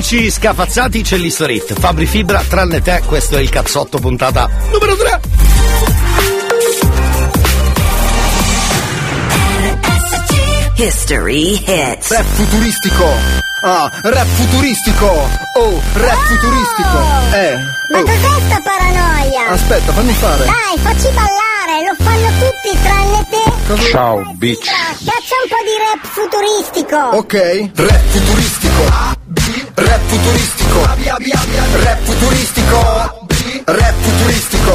amici scafazzati c'è l'Historit. Fabri Fibra, tranne te, questo è il cazzotto puntata numero 3. History hits. Rap futuristico. Ah, rap futuristico. Oh, rap futuristico. Eh. Ma oh. cos'è sta paranoia? Aspetta, fammi fare. Dai, facci ballare, lo fanno tutti tranne te. Ciao, bitch. Caccia un po' di rap futuristico. Ok, rap futuristico. Rap futuristico. Rap futuristico. Rap futuristico.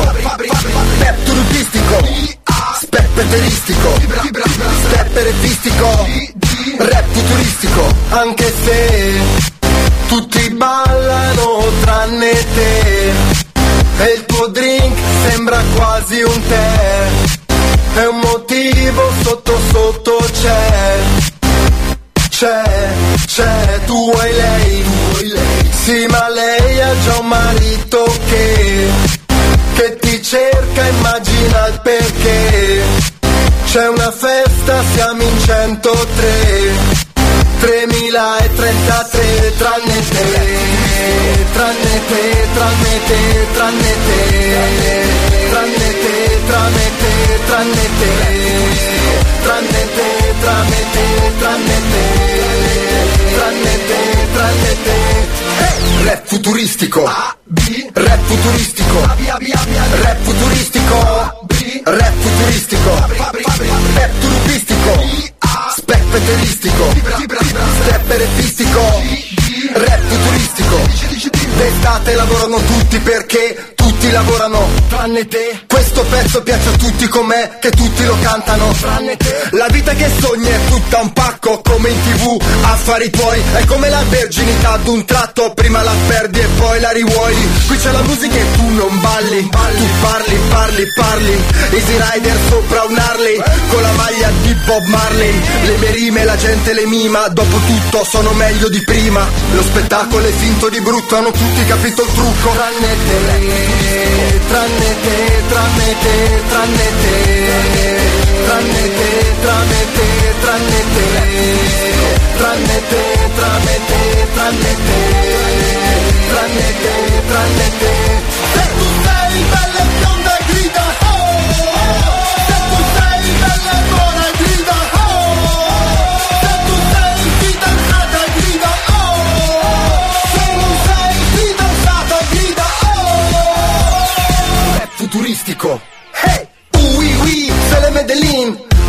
Rap turupistico. Steppeteristico. Stepperepistico. Rap futuristico. Anche se tutti ballano tranne te. C'è, c'è, tu hai lei, tu vuoi lei. Sì, ma lei ha già un marito che, che ti cerca, immagina il perché. C'è una festa, siamo in 103, 3033 tranne te, tranne te, tranne te, tranne te, tranne te, tranne te, tranne te. Tranne te tranne te, tranne te, tranne te, tranne te. Hey! Rap futuristico, rap futuristico, rap futuristico, rap futuristico, rap turupistico, specpeteristico, stepperepistico, rap futuristico. D'estate lavorano tutti perché tutti lavorano, tranne te. Questo pezzo piace a tutti com'è, che tutti lo cantano, tranne te. La vita che sogni è tutta un pacco, come in tv, affari tuoi. È come la verginità d'un tratto, prima la perdi e poi la rivuoi. Qui c'è la musica e tu non balli, tu parli, parli, parli. Easy Rider sopra un Harley, con la maglia di Bob Marley. Le mie rime la gente le mima, dopo tutto sono meglio di prima. Lo spettacolo è finto di brutto, hanno tutti capito il trucco. Tranne te, tranne te, tranne te, tranne te. Tranne te, tranne te, tranne te. Tranne te, tranne te, tranne te. Tranne te, tranne te. Se tu sei bella Marco.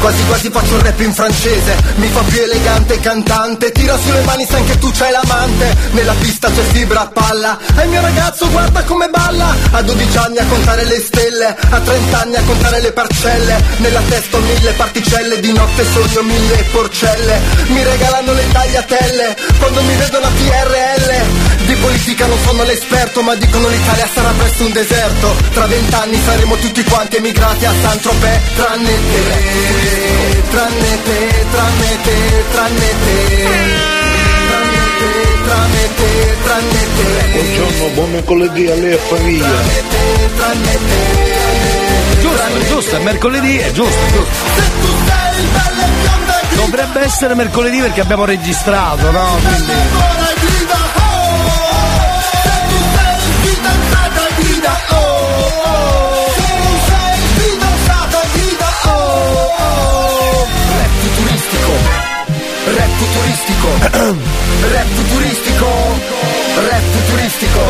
Quasi quasi faccio un rap in francese. Mi fa più elegante cantante. Tira sulle mani sai che tu c'hai l'amante. Nella pista c'è fibra a palla. E il mio ragazzo guarda come balla. A 12 anni a contare le stelle. A 30 anni a contare le parcelle. Nella testa ho mille particelle. Di notte sogno mille porcelle. Mi regalano le tagliatelle. Quando mi vedono a TRL Di politica non sono l'esperto Ma dicono l'Italia sarà presto un deserto. Tra vent'anni saremo tutti quanti emigrati a Saint-Tropez Tranne te te, tranne te, tranne te Tranne te, Buongiorno, buon mercoledì a lei e famiglia. Giusto, giusto, è mercoledì, è giusto, giusto. Dovrebbe essere mercoledì perché abbiamo registrato, no? Quindi... Rap futuristico. Rap futuristico. Rap futuristico.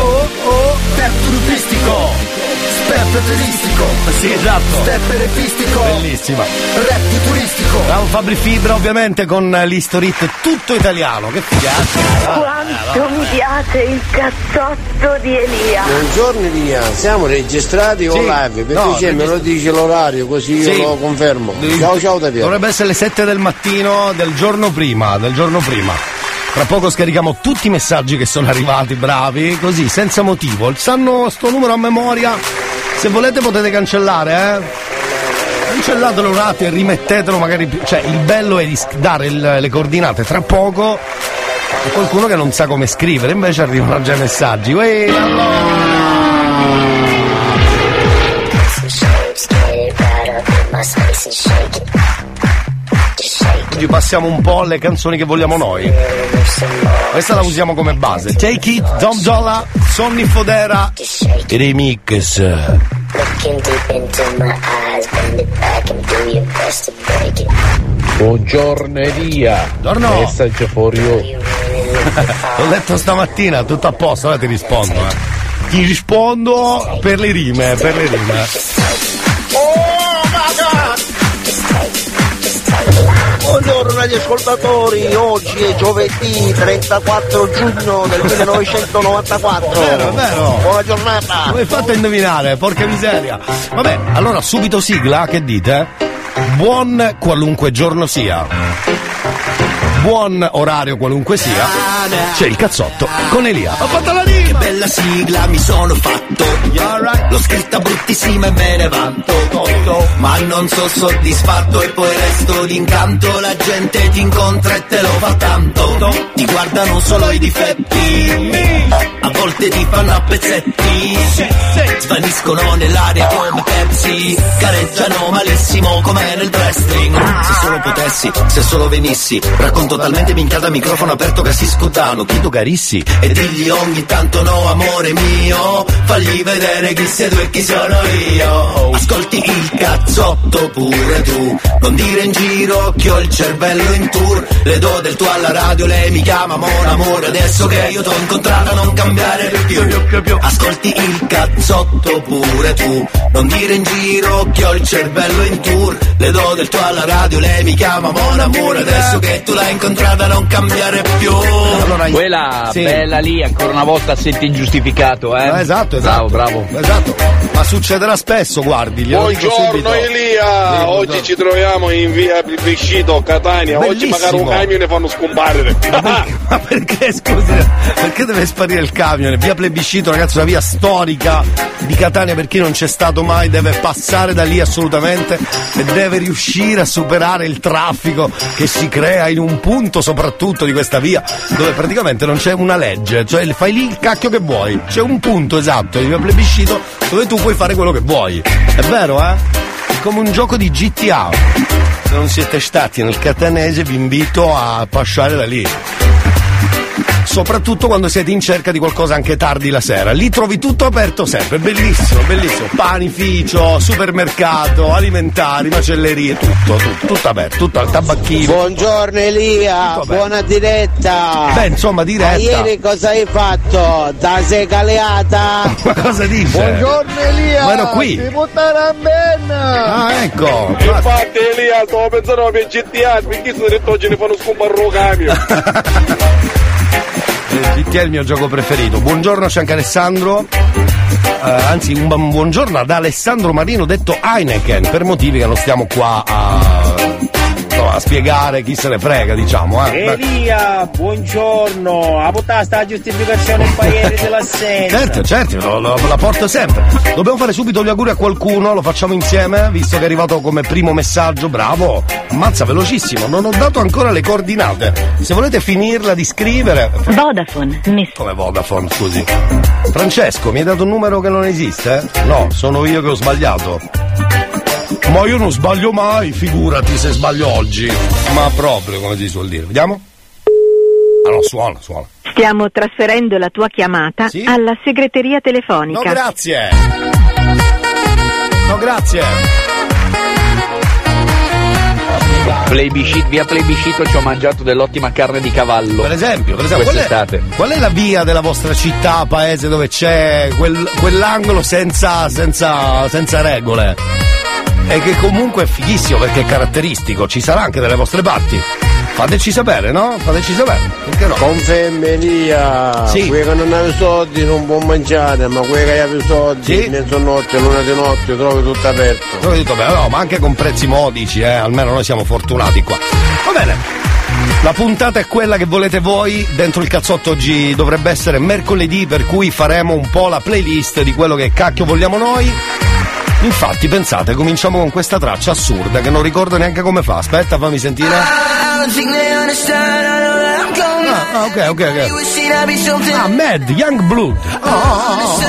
Rap turupistico Steppeteristico Sì, esatto. Stepperepistico Bellissima. Rap futuristico Bravo Fabri Fibra ovviamente con l'Historit tutto italiano, che figata. Quanto mi piace il cazzotto di Elia. Buongiorno Elia, siamo registrati o Sì. live? Perché No, c'è, me lo dice l'orario così io Sì. lo confermo. Ciao ciao Tapiano. Dovrebbe essere le 7 del mattino del giorno prima, del giorno prima. Tra poco scarichiamo tutti i messaggi che sono arrivati, bravi, così, senza motivo. Sanno sto numero a memoria. Se volete potete cancellare, eh. Cancellatelo un attimo e rimettetelo magari più. Cioè, il bello è di dare il- le coordinate tra poco a qualcuno che non sa come scrivere, invece arrivano già i messaggi. Uè, Some Oggi passiamo un po' alle canzoni che vogliamo noi. Questa la usiamo come base. Take It, Dom Dolla, Sonny Fodera, Remix. It. Buongiorno Elia. Buongiorno. Messaggio for you. L'ho letto stamattina, tutto a posto, ora ti rispondo. Eh. Ti rispondo per le rime, per le rime. Buongiorno radioascoltatori, oggi è giovedì 34 giugno del 1994. Vero, vero. Buona giornata. Come fatto a indovinare? Porca miseria. Vabbè, allora subito sigla, che dite? Buon qualunque giorno sia. Buon orario qualunque sia. C'è il cazzotto con Elia. Ho fatto la rima! Bella sigla mi sono fatto. L'ho scritta bruttissima e me ne vanto. Ma non sono soddisfatto e poi resto d'incanto. La gente ti incontra e te lo fa tanto. Ti guardano solo i difetti. A volte ti fanno a pezzetti. Svaniscono nell'aria come Pepsi. Careggiano malissimo come nel wrestling. Se solo potessi, se solo venissi Racconto talmente minchiata microfono aperto che si scudano Chiedo carissi e digli ogni tanto no amore mio Fagli vedere chi sei tu e chi sono io. Ascolti il cazzotto pure tu Non dire in giro che ho il cervello in tour. Le do del tuo alla radio, lei mi chiama mon amore Adesso che io t'ho incontrata non cambiare più Ascolti il cazzotto pure tu Non dire in giro che ho il cervello in tour. Le do del tuo alla radio, lei mi chiama mon amore Adesso che tu l'hai incontrata non cambiare più Allora, Quella Sì. bella lì, ancora una volta senti ingiustificato, eh? Eh, esatto, esatto. Bravo, bravo. Esatto. Ma succederà spesso, guardi. Buongiorno Elia, Sì, oggi ci troviamo in via Plebiscito, Catania, oggi Bellissimo. magari un camion ne fanno scomparire. Ma perché, scusi, perché deve sparire il camion? Via Plebiscito, ragazzi, una via storica di Catania per chi non c'è stato mai, deve passare da lì assolutamente e deve riuscire a superare il traffico che si crea in un punto soprattutto di questa via dove praticamente non c'è una legge, cioè fai lì il cacchio che vuoi, c'è un punto esatto di Plebiscito dove tu puoi fare quello che vuoi. È vero, eh? È come un gioco di GTA. Se non siete stati nel catanese vi invito a passare da lì. Soprattutto quando siete in cerca di qualcosa anche tardi la sera. Lì trovi tutto aperto sempre, bellissimo, bellissimo. Panificio, supermercato, alimentari, macellerie, tutto, tutto, tutto aperto, tutto al tabacchino. Buongiorno Elia, buona diretta. Beh, insomma, Ma diretta. ieri cosa hai fatto? Da sei caleata? Ma cosa dice? Buongiorno Elia. Ma ero qui. Ti buttare a benna. Ah, ecco. Infatti Elia, stavo pensando per GTA, perché sono detto oggi ne fanno scomparire un camion. GTA è il mio gioco preferito. Buongiorno, c'è anche Alessandro. Eh, anzi, un bu- buongiorno ad Alessandro Marino, detto Heineken, per motivi che non stiamo qua a, a spiegare, chi se ne frega, diciamo. Eh. Elia, buongiorno, a buttare sta giustificazione in paieri dell'assenza. Certo, certo, lo- lo- la porto sempre. Dobbiamo fare subito gli auguri a qualcuno, lo facciamo insieme, visto che è arrivato come primo messaggio, bravo. Ammazza, velocissimo, non ho dato ancora le coordinate. Se volete finirla di scrivere. Vodafone, miss. Come Vodafone, scusi. Francesco, mi hai dato un numero che non esiste? No, sono io che ho sbagliato. Ma io non sbaglio mai, figurati se sbaglio oggi. Ma proprio, come si suol dire. Vediamo? Ah no, suona, suona. Stiamo trasferendo la tua chiamata Sì? alla segreteria No, telefonica. grazie. No, grazie. Plebiscito, via plebiscito ci ho mangiato dell'ottima carne di cavallo. Per esempio, per esempio qual, è, qual è la via della vostra città, paese dove c'è quel- quell'angolo senza, senza, senza regole? E che comunque è fighissimo perché è caratteristico, ci sarà anche dalle vostre parti. Fateci sapere, no? Fateci sapere, perché no? Conferma Elia, Sì. quelli che non hanno soldi non può mangiare, ma quelli che hanno soldi, Sì. mezzanotte, luna di notte, trovi tutto aperto. Trovi tutto bene, no, ma anche con prezzi modici, eh, almeno noi siamo fortunati qua. Va bene. La puntata è quella che volete voi, dentro il cazzotto oggi dovrebbe essere mercoledì, per cui faremo un po' la playlist di quello che cacchio vogliamo noi. Infatti, pensate, cominciamo con questa traccia assurda che non ricordo neanche come fa. Aspetta, fammi sentire. Ah, ah, ok, ok, ok. Ah, Mad, Young Blood. Oh, oh, oh, oh.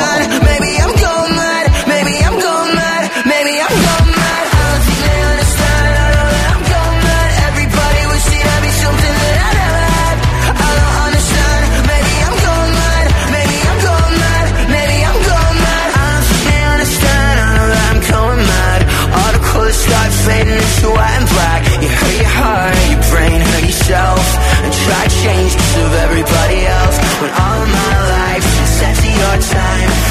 time.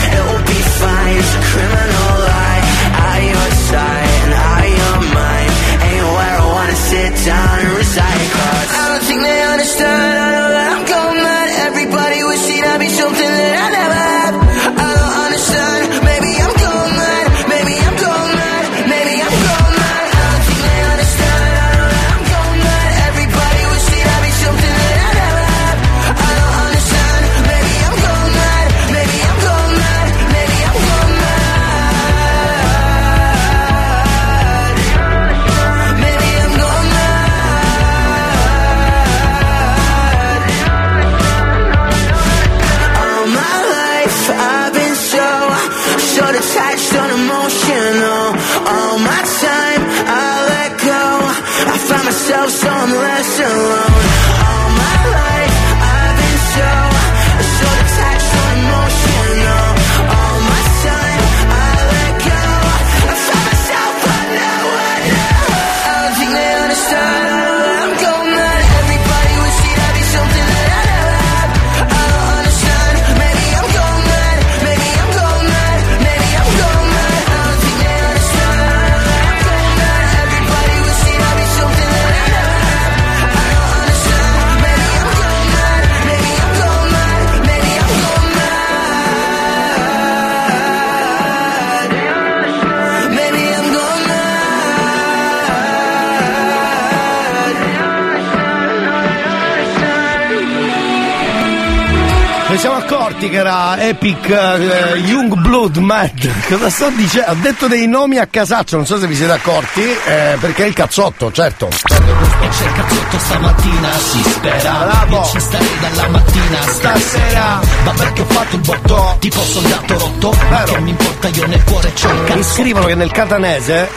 Accorti che era Epic eh, Young Blood Mad. Cosa sto dicendo? Ho detto dei nomi a casaccio, non so se vi siete accorti, eh, perché è il cazzotto, certo. E c'è il cazzotto stamattina, si spera Bravo. Ci starei dalla mattina Stasera. Ma perché ho fatto il botto Tipo soldato rotto Che mi importa io nel cuore c'ho il Mi cazzo scrivono che nel catanese,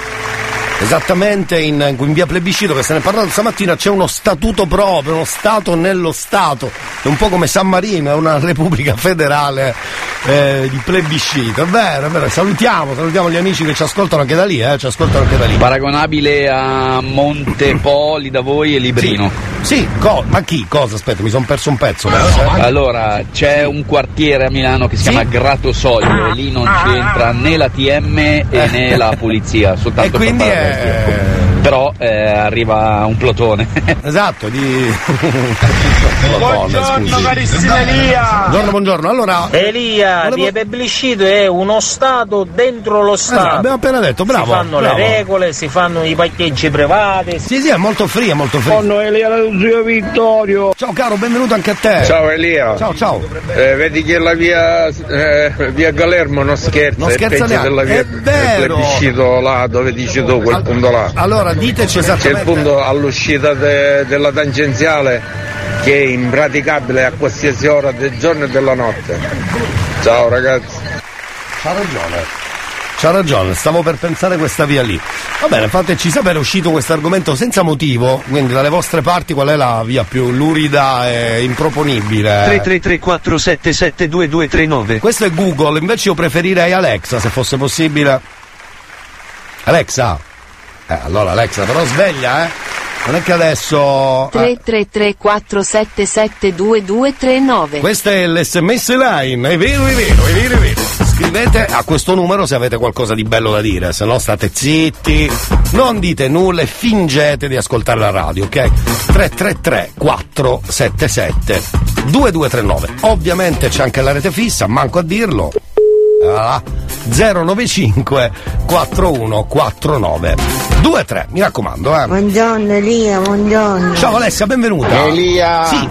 esattamente in, in via plebiscito, che se ne è parlato stamattina, c'è uno statuto proprio, uno Stato nello Stato. È un po' come San Marino, è una repubblica federale eh, di plebiscito. È vero, è vero. Salutiamo, salutiamo gli amici che ci ascoltano anche da lì, eh, ci ascoltano anche da lì. Paragonabile a Montepoli da voi e Librino. Sì, co- ma chi? Cosa? Aspetta, mi sono perso un pezzo. però, eh. Allora, c'è un quartiere a Milano che si chiama Gratosoglio e lì non c'entra né la TM e né la polizia, soltanto E quindi è- Yeah. Però eh, arriva un plotone. Esatto, di. Plotone, scusi. carissimo Elia! Buongiorno, buongiorno. Allora. Elia, Volevo- via Plebiscito è uno Stato dentro lo Stato. Esatto, abbiamo appena detto, bravo. Si fanno bravo. le regole, si fanno i paccheggi privati. Sì, sì, è molto free, è molto free. Buongiorno Elia zio Vittorio. Ciao caro, benvenuto anche a te. Ciao Elia. Ciao, ciao. Eh, vedi che la via, eh, via Galermo non scherza, Non è scherza peggio neanche. della via È vero. plebiscito là dove dici tu, quel punto là. Allora, diteci C'è il esattamente. punto all'uscita de- della tangenziale che è impraticabile a qualsiasi ora del giorno e della notte. Ciao ragazzi. C'ha ragione. C'ha ragione, stavo per pensare questa via lì. Va bene, fateci sapere, è uscito questo argomento senza motivo, quindi dalle vostre parti qual è la via più lurida e improponibile? 333-477-2239. Questo è Google, invece io preferirei Alexa se fosse possibile. Alexa? Eh, allora Alexa, però sveglia, eh? Non è che adesso... eh, 333 477 2239 Questo è l'SMS line, è vero, è vero, è vero, è vero. Scrivete a questo numero se avete qualcosa di bello da dire, se no state zitti, non dite nulla e fingete di ascoltare la radio, ok? 333 477 2239. Ovviamente c'è anche la rete fissa, manco a dirlo. Ah, 095 4149 23, mi raccomando, eh. Buongiorno Elia, buongiorno. Ciao Alessia, benvenuta. Elia. Sì.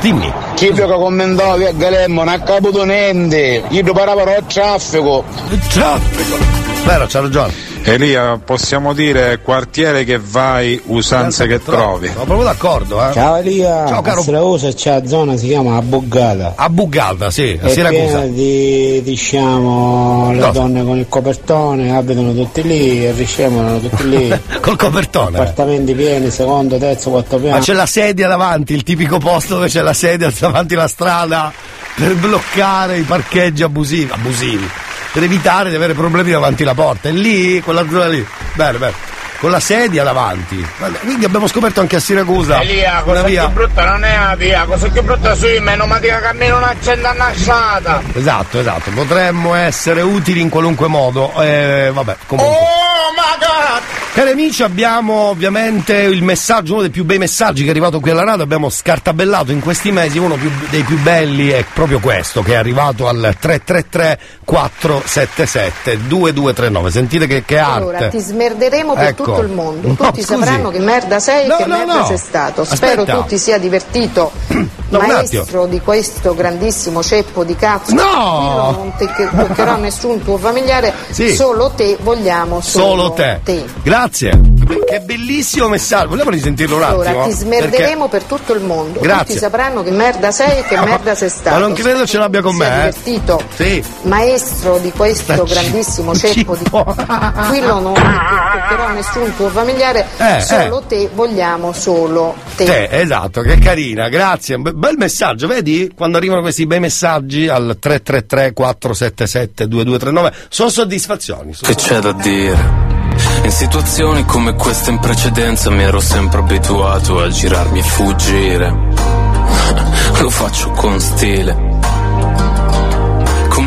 Dimmi. Chi che commentava via Galemmo non ha caputo niente. Io preparavo il traffico. Il traffico. Vero, c'ha ragione. Elia, possiamo dire quartiere che vai, usanze che trovi. Sono proprio d'accordo, eh. Ciao Elia, Ciao, caro. a Siracusa c'è la zona si chiama Abugata. A Buggalda, sì, a Siracusa. piena di diciamo le Cosa? donne con il copertone, abitano tutti lì e riscemono tutti lì. Col copertone. Appartamenti pieni, secondo, terzo, quarto piano. Ma c'è la sedia davanti, il tipico posto dove c'è la sedia davanti alla strada per bloccare i parcheggi abusivi. Abusivi. Per evitare di avere problemi davanti alla porta. E lì, quella zona lì. Bene, bene. Con la sedia davanti. Quindi abbiamo scoperto anche a Siracusa. Elia, una cosa via. più brutta non è la via, cosa più brutta sui meno ma dica che almeno una accenda annasciata. Esatto, esatto. Potremmo essere utili in qualunque modo. Eh, vabbè, comunque. Oh my god! Cari amici, abbiamo ovviamente il messaggio, uno dei più bei messaggi che è arrivato qui alla radio, abbiamo scartabellato in questi mesi, uno più- dei più belli è proprio questo, che è arrivato al 333 477 2239. Sentite che, che arte. Allora, ti smerderemo per Ecco. Tutto il mondo. No, Tutti scusi. sapranno che merda sei No, e che no, merda no. sei stato. Spero Aspetta. tu ti sia divertito, No, maestro di questo grandissimo ceppo di cazzo. No! Io non te- che- toccherò nessun tuo familiare, Sì. solo te vogliamo. Solo, Solo te. Grazie. che bellissimo messaggio. Vogliamo risentirlo un attimo? Allora, ti smerderemo Perché- per tutto il mondo. Grazie. Tutti sapranno che merda sei e che merda sei stato. Ma non credo ce l'abbia con me, eh. divertito. Sì. Maestro di questo Sta grandissimo ceppo di qui lo non toccherò nessun tuo familiare, Eh, solo te vogliamo solo te. Te, esatto, che carina, grazie. Be- bel messaggio, vedi? Quando arrivano questi bei messaggi al 333 477 2239 sono soddisfazioni. sono- Che c'è da dire? In situazioni come queste in precedenza mi ero sempre abituato a girarmi e fuggire. Lo faccio con stile.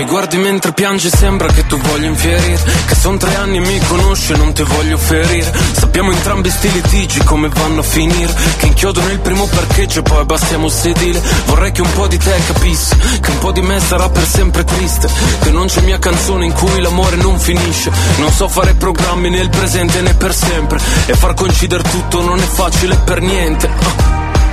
Mi guardi mentre piangi sembra che tu voglia infierire. Che son tre anni e mi conosci e non ti voglio ferire. Sappiamo entrambi sti litigi come vanno a finire. Che inchiodo nel primo parcheggio e poi abbassiamo il sedile. Vorrei che un po' di te capisse Che un po' di me sarà per sempre triste. Che non c'è mia canzone in cui l'amore non finisce. Non so fare programmi nel presente né per sempre. E far coincidere tutto non è facile per niente. Ah.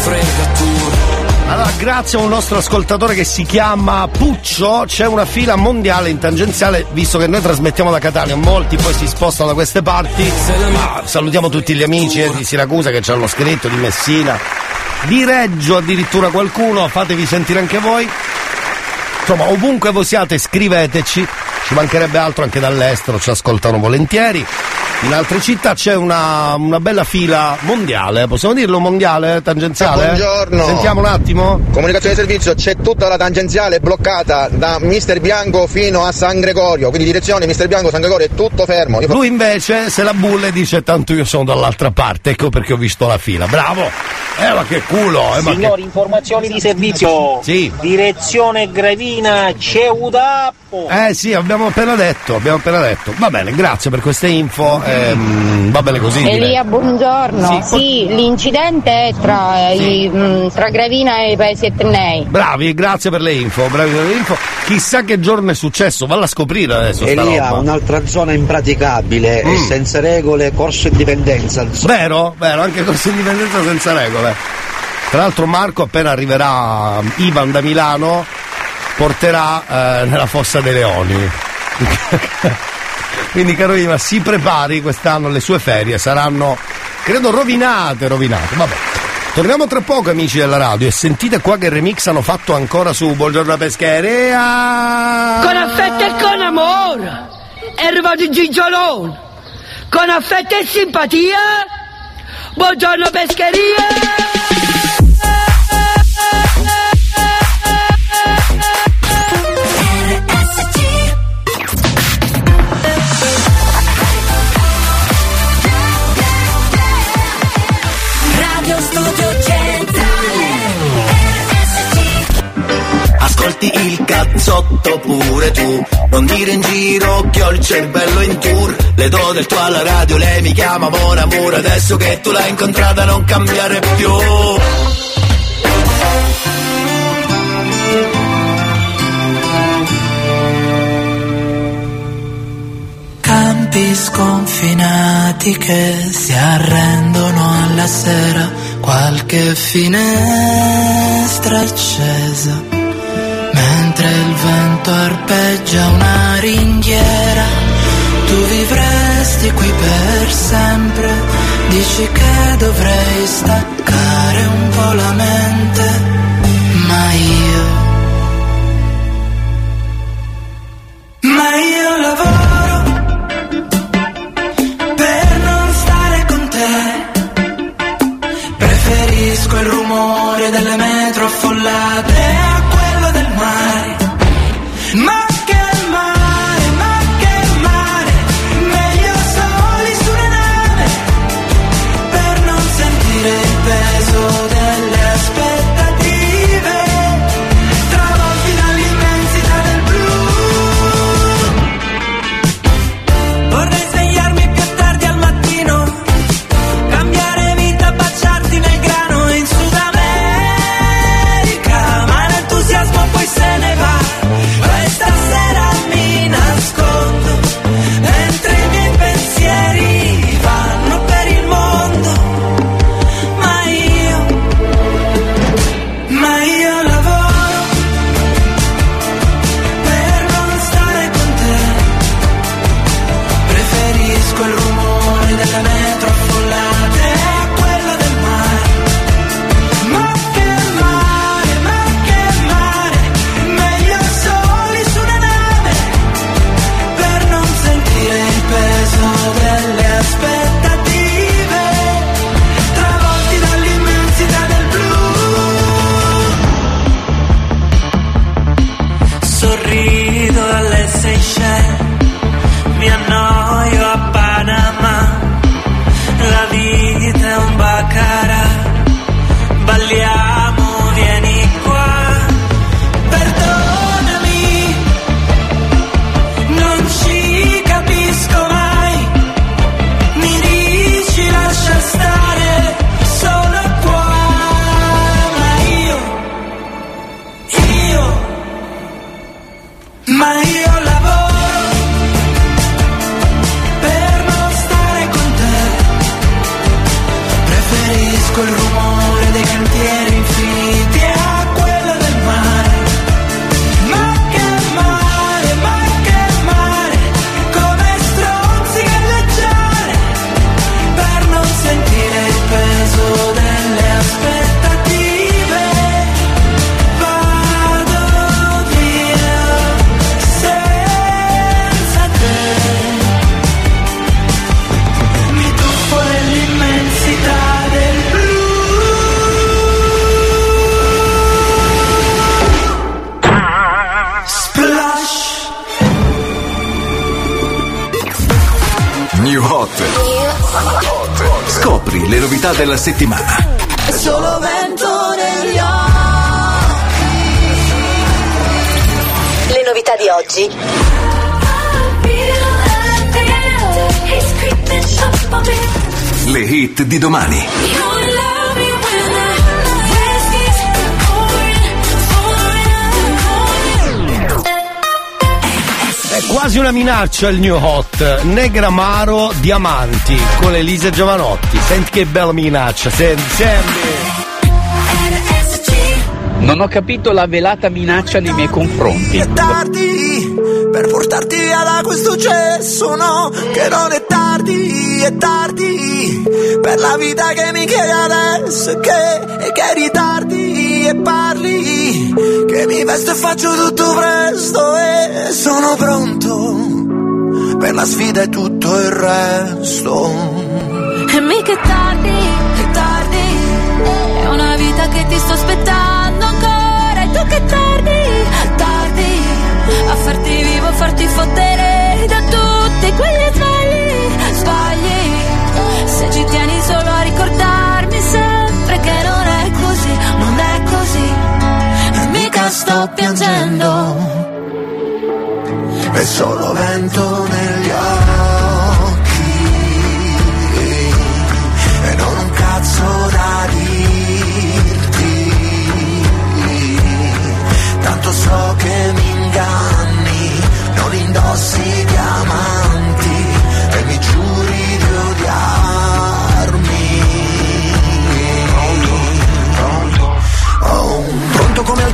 fregatura Allora, grazie a un nostro ascoltatore che si chiama Puccio, c'è una fila mondiale in tangenziale, visto che noi trasmettiamo da Catania, molti poi si spostano da queste parti. Ma salutiamo tutti gli amici eh, di Siracusa che ci hanno scritto, di Messina, di Reggio addirittura qualcuno, fatevi sentire anche voi. Insomma, ovunque voi siate, scriveteci, ci mancherebbe altro anche dall'estero, ci ascoltano volentieri. In altre città c'è una, una bella fila mondiale, possiamo dirlo mondiale, tangenziale? Buongiorno. Sentiamo un attimo. Comunicazione di servizio, c'è tutta la tangenziale bloccata da Mister Bianco fino a San Gregorio, quindi direzione Mister Bianco San Gregorio è tutto fermo. Io Lui invece se la bulla e dice tanto io sono dall'altra parte, ecco perché ho visto la fila. Bravo! Eh ma che culo! Eh, ma che... Signori, informazioni di servizio. Sì. Direzione Gravina Ceudappo. Eh sì, abbiamo appena detto, abbiamo appena detto. Va bene, grazie per queste info. Ehm, va bene così. direi. Elia, buongiorno. Sì. Sì, l'incidente è tra, i- mh, tra Gravina e i paesi etnei. Bravi, grazie per le info, bravi per le info. Chissà che giorno è successo, valla a scoprire adesso. sta Elia, roba. un'altra zona impraticabile e Mm. senza regole, corso indipendenza. Vero? Vero, anche corso indipendenza senza regole. Tra l'altro Marco appena arriverà Ivan da Milano porterà eh, nella fossa dei leoni. Quindi caro Ivan, si prepari quest'anno le sue ferie, saranno credo rovinate, rovinate. Vabbè. Torniamo tra poco amici della radio e sentite qua che remix hanno fatto ancora su Buongiorno Pescheria. Con affetto e con amore è arrivato Gigiolone. Con affetto e simpatia. Buongiorno pescheria. Cazzotto pure tu. Non dire in giro che ho il cervello in tour. Le do del tuo alla radio, lei mi chiama Mon Amour Adesso che tu l'hai incontrata non cambiare più. Campi sconfinati che si arrendono alla sera, qualche finestra accesa, mentre il vento arpeggia una ringhiera, tu vivresti qui per sempre, dici che dovrei staccare un po' la mente, ma io... Ma io lavoro. Preferisco il rumore delle metro affollate minaccia il new hot. Negramaro Diamanti con Elisa Giovanotti. Senti che bella minaccia, senti, senti. Non ho capito la velata minaccia nei miei confronti. È tardi per portarti via da questo cesso, no, che non è tardi, è tardi per la vita che mi chiedi adesso che, che ritardi e parli, che mi vesto e faccio tutto presto e sono pronto per la sfida e tutto il resto. E mica è tardi, è tardi, è una vita che ti sto aspettando ancora, e tu che tardi, tardi, a farti vivo, a farti fottere da tutti quegli sbagli, sbagli, se ci tieni solo a ricordarmi sempre che non è così, non è così, e mica sto piangendo. È solo vento negli occhi e non un cazzo da dirti. Tanto so che mi inganni, non indossi diamanti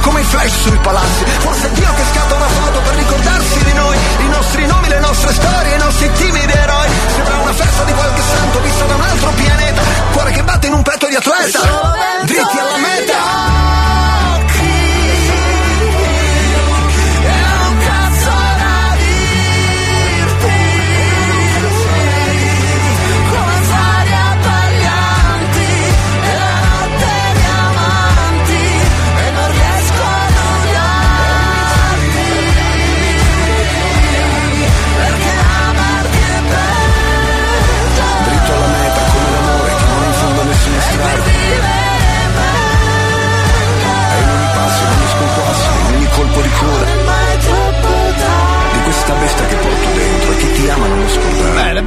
Come i flash sui palazzi. Forse è Dio che scatta una foto per ricordarsi di noi I nostri nomi, le nostre storie, i nostri timidi eroi. Sembra una festa di qualche santo vista da un altro pianeta. Cuore che batte in un petto di atleta. Dritti alla meta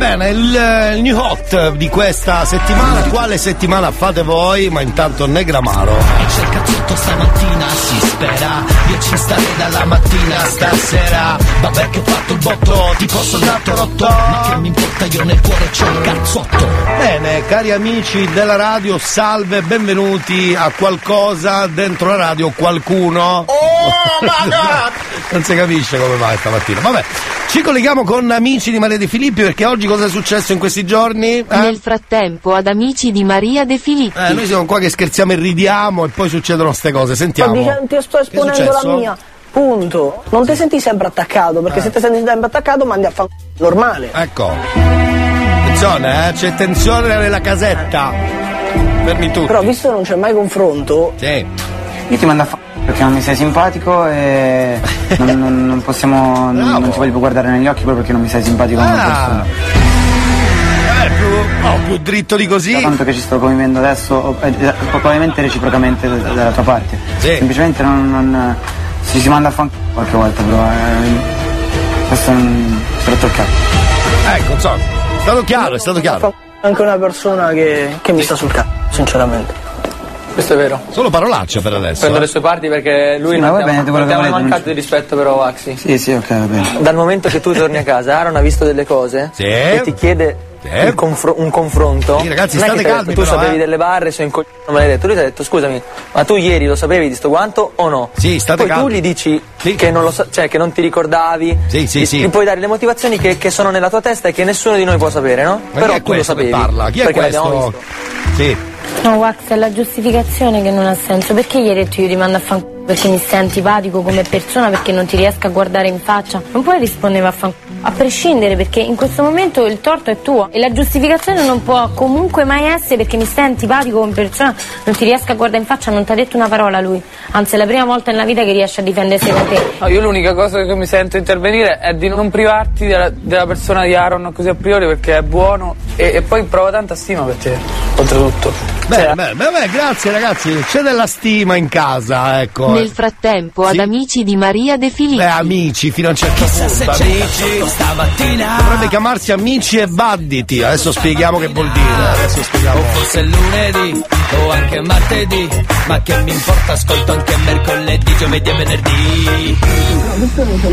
Bene, il, il new hot di questa settimana, quale settimana fate voi? Ma intanto Negramaro. E cerca tutto stamattina, si spera Io ci starei dalla mattina stasera Vabbè che ho fatto il botto, tipo soldato rotto Ma che mi importa, io nel cuore c'ho un cazzotto Bene, cari amici della radio, salve, benvenuti a qualcosa dentro la radio, qualcuno. Oh my god! non si capisce come va stamattina. Vabbè, ci colleghiamo con amici di Maria De Filippi perché oggi cosa è successo in questi giorni? Eh? Nel frattempo ad amici di Maria De Filippi. Eh, noi siamo qua che scherziamo e ridiamo e poi succedono queste cose. Sentiamo. Dicendo- ti sto esponendo la mia. Punto. Non ti senti sempre attaccato, perché Eh. se ti senti sempre attaccato mandi a fa normale. Ecco. Attenzione, eh, c'è tensione nella casetta. Fermi tutti. Però visto che non c'è mai confronto, Sì. Io ti mando a fa perché non mi sei simpatico e non, non- non possiamo. non, non ti voglio più guardare negli occhi proprio perché non mi sei simpatico come Ah. persona. Eh, più, oh, più dritto di così. Da tanto che ci sto convivendo adesso, eh, eh, probabilmente reciprocamente da- dalla tua parte. Semplicemente non, non- si, si manda a fan qualche volta, però eh, questo è rotto il cazzo. Ecco, insomma, è stato chiaro, è stato chiaro. anche una persona che, che mi sta sul cazzo, sinceramente. Questo è vero. Solo parolacce per adesso. Prendo eh. le sue parti perché lui Sì, ma non ha- bene, non ti ha mancato di rispetto però Axi. Sì, sì, ok, va bene. Dal momento che tu torni a casa, Aaron ha visto delle cose e ti chiede il confro- un confronto. Sì, ragazzi, non è state ha calmi detto, tu però, sapevi eh. delle barre, sono in coglione, non me l'hai detto. Lui ti ha detto scusami, ma tu ieri lo sapevi di sto quanto o no? Sì, state Poi tu calmi. gli dici che non lo sa- cioè che non ti ricordavi. Sì, sì, gli, sì. gli puoi dare le motivazioni che, che sono nella tua testa e che nessuno di noi può sapere, no? Ma Però chi è tu lo sapevi. parla? Chi è perché l'abbiamo questo? visto. Sì. No, Wax, è la giustificazione che non ha senso. Perché gli hai detto io ti mando a fanculo perché mi stai antipatico come persona, perché non ti riesco a guardare in faccia? Non puoi rispondere a fanculo. A prescindere, perché in questo momento il torto è tuo. E la giustificazione non può comunque mai essere perché mi stai antipatico come persona, non ti riesco a guardare in faccia, non ti ha detto una parola lui. Anzi, è la prima volta nella vita che riesce a difendersi con te. No, io l'unica cosa che mi sento intervenire è di non privarti della, della persona di Aaron così a priori perché è buono e, e poi provo tanta stima per te, oltretutto. Bene, bene, bene, grazie ragazzi, c'è della stima in casa, ecco. Nel frattempo, ad amici di Maria De Filippi. Beh, amici, fino a un certo Chissà se punto. c'è Amici. stamattina. Dovrebbe chiamarsi amici e badditi. Adesso spieghiamo che vuol dire. Adesso spieghiamo. O forse lunedì o anche martedì, ma che mi importa, ascolto anche mercoledì, giovedì e venerdì.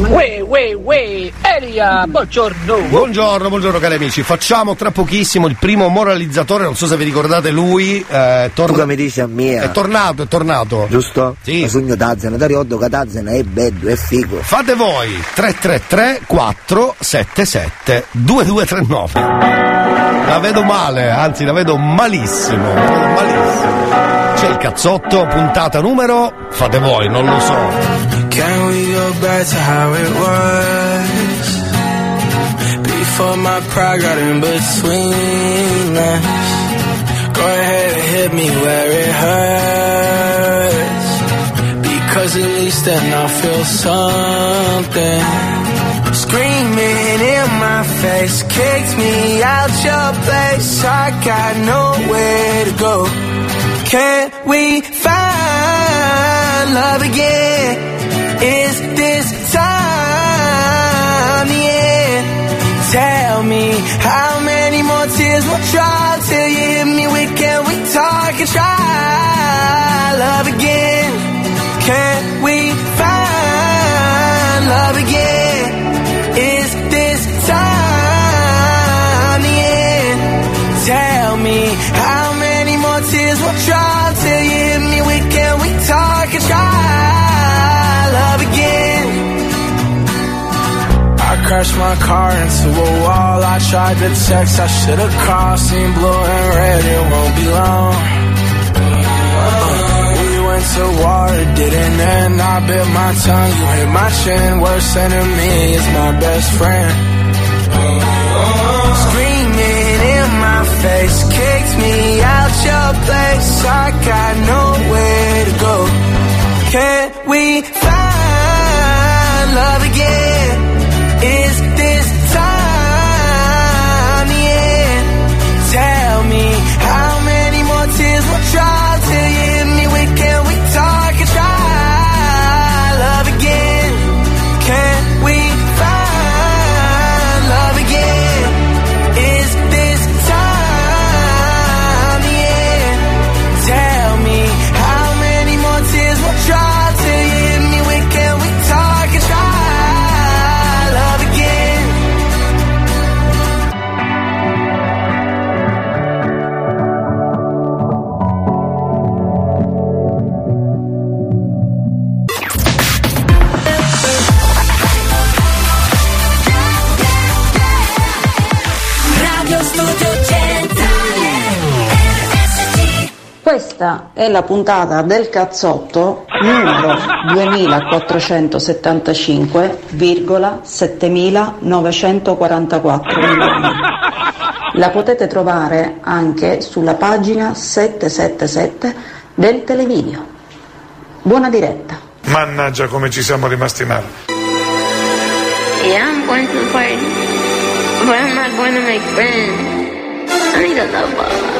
Uè, uè, uè, Elia, buongiorno. Buongiorno, buongiorno cari amici. Facciamo tra pochissimo il primo moralizzatore, non so se vi ricordate lui. Eh, torna- Tu che mi dici a mia? È tornato, è tornato. Giusto? Sì. Sogno Tazzana, che Tazzana è bello, è figo. Fate voi 333 477 2239. La vedo male, anzi la vedo malissimo. La vedo malissimo. C'è il cazzotto, puntata numero. Fate voi, non lo so. Can we go back to how it was? Before my pride got in between us. Go ahead and hit me where it hurts. Because at least then I'll feel something. Screaming in my face, kicked me out your place. I got nowhere to go. Can we find love again? Is this time the end? Tell me how many more tears will drop till you try love again? Can we find love again? Is this time the end? Tell me how many more tears will drop till you hit me with can we talk and try love again? I crashed my car into a wall. I tried to text, I should've called. Seen blue and red, it won't be long. To war, it didn't end. I bit my tongue, you hit my chin. Worst enemy is my best friend. Screaming in my face, kicked me out your place. I got nowhere to go. Can we find love again? Is è la puntata del cazzotto numero 2475,7944 milioni. La potete trovare anche sulla pagina 777 del televideo. Buona diretta. Mannaggia come ci siamo rimasti male. Yeah, I'm going to the party, but I'm not going to make friends. I need a lover.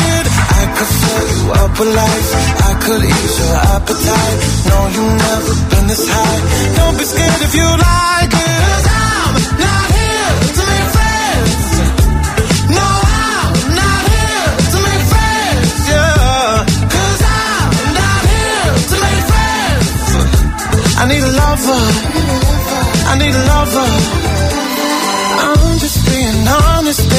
could fill you up with life. I could ease your appetite. No, you've never been this high. Don't be scared if you like it. I'm not here to make friends. No, I'm not here to make friends. I'm not here to make friends. I need a lover. I need a lover.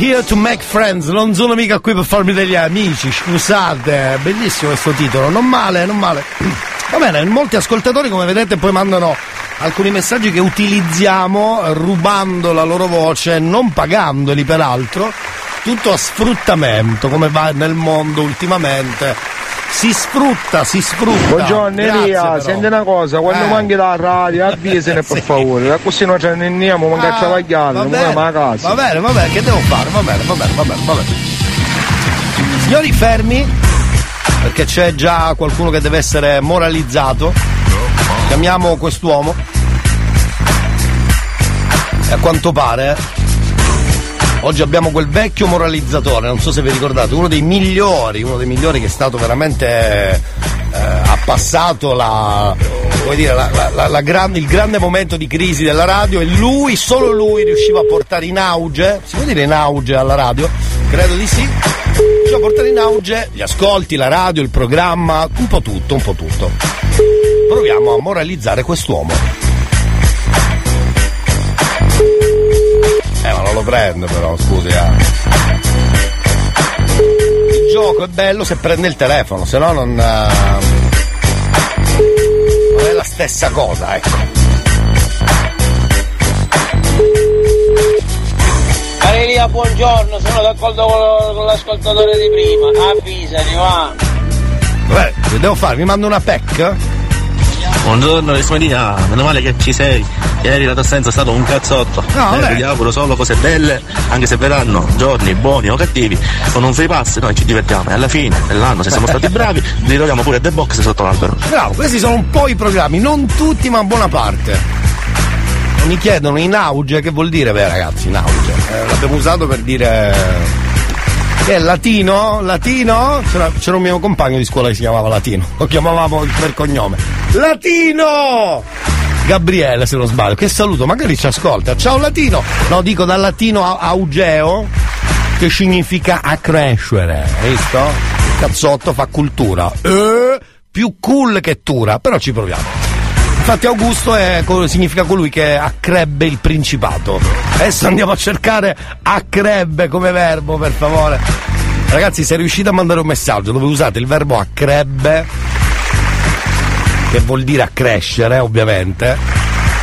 Here to make friends, non sono mica qui per farmi degli amici, scusate, bellissimo questo titolo, non male, non male. Va bene, molti ascoltatori come vedete poi mandano alcuni messaggi che utilizziamo rubando la loro voce, non pagandoli peraltro, tutto a sfruttamento come va nel mondo ultimamente. Si sfrutta, si sfrutta. Buongiorno Elia, senti una cosa, quando Eh. manchi la radio avvisene per Sì. favore, così ce ne andiamo, manca a Ah, travagliare, va non andiamo a casa. Va bene, va bene, che devo fare? Va bene, va bene, va bene, va bene. Signori fermi, perché c'è già qualcuno che deve essere moralizzato. Chiamiamo quest'uomo. E a quanto pare oggi abbiamo quel vecchio moralizzatore, non so se vi ricordate, uno dei migliori, uno dei migliori che è stato veramente eh, ha passato la, dire, la- la- la- la gran- il grande momento di crisi della radio e lui, solo lui riusciva a portare in auge, si può dire in auge alla radio? Credo di sì. Riusciva a portare in auge gli ascolti, la radio, il programma, un po' tutto, un po' tutto. Proviamo a moralizzare quest'uomo. Lo prendo però, scusi, eh. Il gioco è bello se prende il telefono, se no non. eh, non è la stessa cosa, ecco. Carelia, buongiorno, sono d'accordo con, l'ascoltatore di prima. Avvisani, va. Beh, devo fare? Mi mando una PEC? Buongiorno Esmaria, meno male che ci sei. Ieri la tua assenza è stato un cazzotto. No, Eh, ti auguro solo cose belle, anche se verranno giorni buoni o cattivi. Con un free pass noi ci divertiamo e alla fine dell'anno, se siamo stati bravi, li troviamo pure The Box sotto l'albero. Bravo, questi sono un po' i programmi, non tutti ma buona parte. Mi chiedono in auge, che vuol dire? Beh ragazzi, in auge. Eh, l'abbiamo usato per dire. Che è latino? Latino? C'era, c'era un mio compagno di scuola che si chiamava Latino. Lo chiamavamo per cognome. Latino! Gabriele, se non sbaglio. Che saluto, magari ci ascolta. Ciao Latino! No, dico dal latino augeo, che significa accrescere. Hai visto? Cazzotto fa cultura. Eh, più cool che tura, però ci proviamo. Infatti Augusto è significa colui che accrebbe il principato. Adesso andiamo a cercare accrebbe come verbo, per favore. Ragazzi, se riuscite a mandare un messaggio dove usate il verbo accrebbe, che vuol dire accrescere, ovviamente.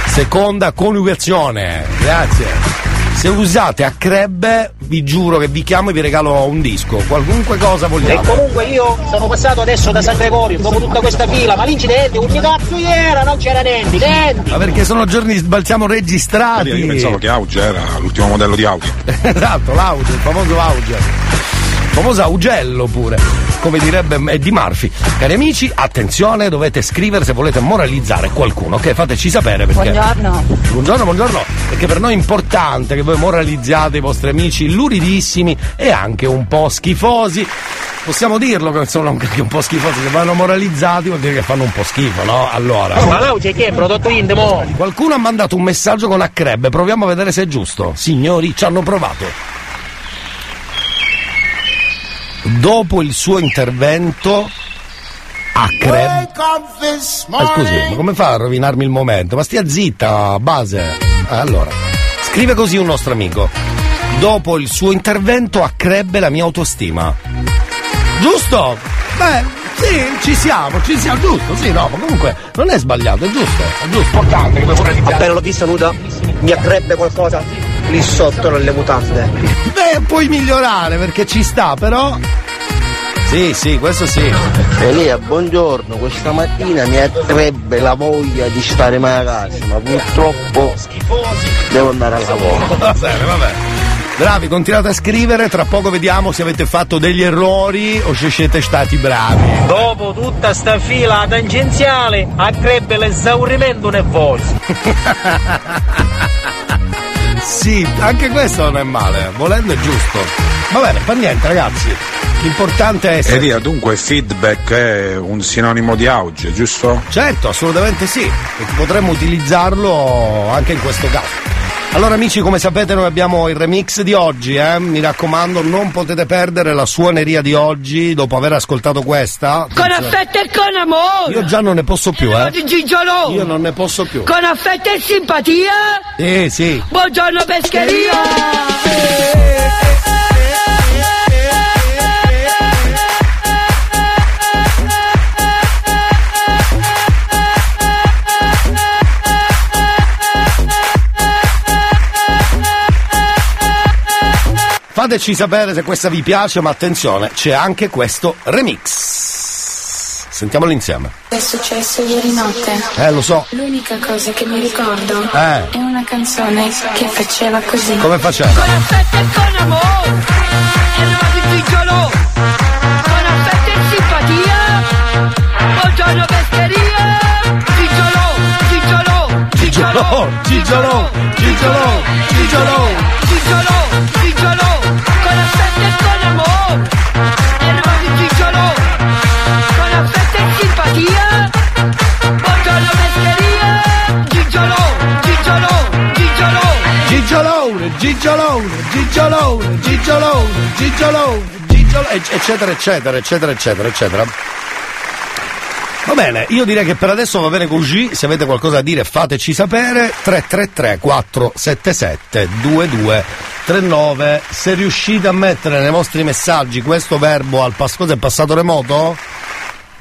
Seconda coniugazione. Grazie. Se usate accrebbe, vi giuro che vi chiamo e vi regalo un disco. Qualunque cosa E vogliate. comunque io sono passato adesso da San Gregorio, dopo tutta questa fila, ma l'incidente, un cazzo era, non c'era niente, niente. Ma perché sono giorni sbalziamo registrati. Io pensavo che Auge era l'ultimo modello di Audi. esatto, l'auge, il famoso auge. Famosa Augello pure, come direbbe Eddie Murphy. Cari amici, attenzione, dovete scrivere se volete moralizzare qualcuno, ok? Fateci sapere perché. Buongiorno. Buongiorno, buongiorno, perché per noi è importante che voi moralizziate i vostri amici luridissimi e anche un po' schifosi. Possiamo dirlo che sono anche un po' schifosi, se vanno moralizzati vuol dire che fanno un po' schifo, no? Allora. Ma là c'è che è prodotto intimo? Qualcuno ha mandato un messaggio con Accreb, proviamo a vedere se è giusto. Signori, ci hanno provato. Dopo il suo intervento, Accreb. Ma scusi, ma come fa a rovinarmi il momento? Ma stia zitta, base. Ah, Allora, scrive così un nostro amico. Dopo il suo intervento accrebbe la mia autostima. Giusto? Beh, sì, ci siamo, ci siamo, giusto, sì, no, ma comunque non è sbagliato, è giusto, è giusto. Importante che pure Appena l'ho vista nuda, mi accrebbe qualcosa lì sotto nelle mutande. Beh, puoi migliorare perché ci sta, però. Sì, sì, questo sì. Elia, buongiorno, questa mattina mi attrebbe la voglia di stare mai a casa, ma purtroppo devo andare al lavoro. Va bene, va bene. Bravi, continuate a scrivere, tra poco vediamo se avete fatto degli errori o se siete stati bravi. Dopo tutta sta fila tangenziale, accrebbe l'esaurimento nervoso. Sì, anche questo non è male, volendo è giusto. Va bene, fa niente ragazzi. L'importante è essere. Elia, dunque feedback è un sinonimo di auge, giusto? Certo, assolutamente sì. E potremmo utilizzarlo anche in questo caso. Allora amici, come sapete noi abbiamo il remix di oggi, eh? mi raccomando non potete perdere la suoneria di oggi dopo aver ascoltato questa. Con affetto e con amore. Io già non ne posso più, eh. Di Gigiolone. Io non ne posso più. Con affetto e simpatia. Sì, sì. Buongiorno pescheria. Fateci sapere se questa vi piace, ma attenzione, c'è anche questo remix. Sentiamolo insieme. È successo ieri notte. Eh, lo so. L'unica cosa che mi ricordo Eh. è una canzone che faceva così. Come faceva? Con affetto e con amore. Erba di Gigiolone. Con affetto e simpatia. Buongiorno pescheria. Gigiolone, Gigiolone, Gigiolone, Gigiolone. Gigiolone, Gigiolone. Con affetto e con amore. Erba di Gigiolone. Con affetto e simpatia. Gigiolone, Gigiolone, Gigiolone. Gigiolone, Gigiolone, Gigiolone, Gigiolone, Gigiolone, Gigiolone, ec- eccetera, eccetera, eccetera, eccetera, eccetera. Va bene, io direi che per adesso va bene così, se avete qualcosa da dire fateci sapere, 333 477 2239, se riuscite a mettere nei vostri messaggi questo verbo al pas- è passato remoto?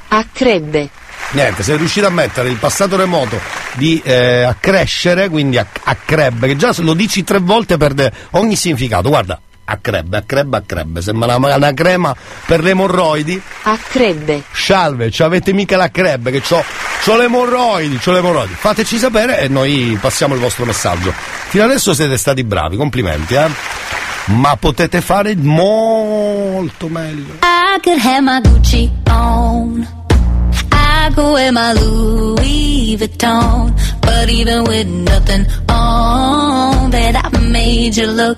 Accrebbe. Niente, se riuscite a mettere il passato remoto di eh, accrescere, quindi acc- accrebbe, che già lo dici tre volte perde ogni significato. Guarda, accrebbe, accrebbe, accrebbe, sembra una, una crema per le emorroidi. Accrebbe. Salve, ci avete mica la creb che c'ho, c'ho le emorroidi, c'ho le emorroidi. Fateci sapere e noi passiamo il vostro messaggio. Fino adesso siete stati bravi, complimenti, eh. Ma potete fare molto meglio. I could have my Gucci on. I could wear my Louis Vuitton. But even with nothing on, bet I made you look.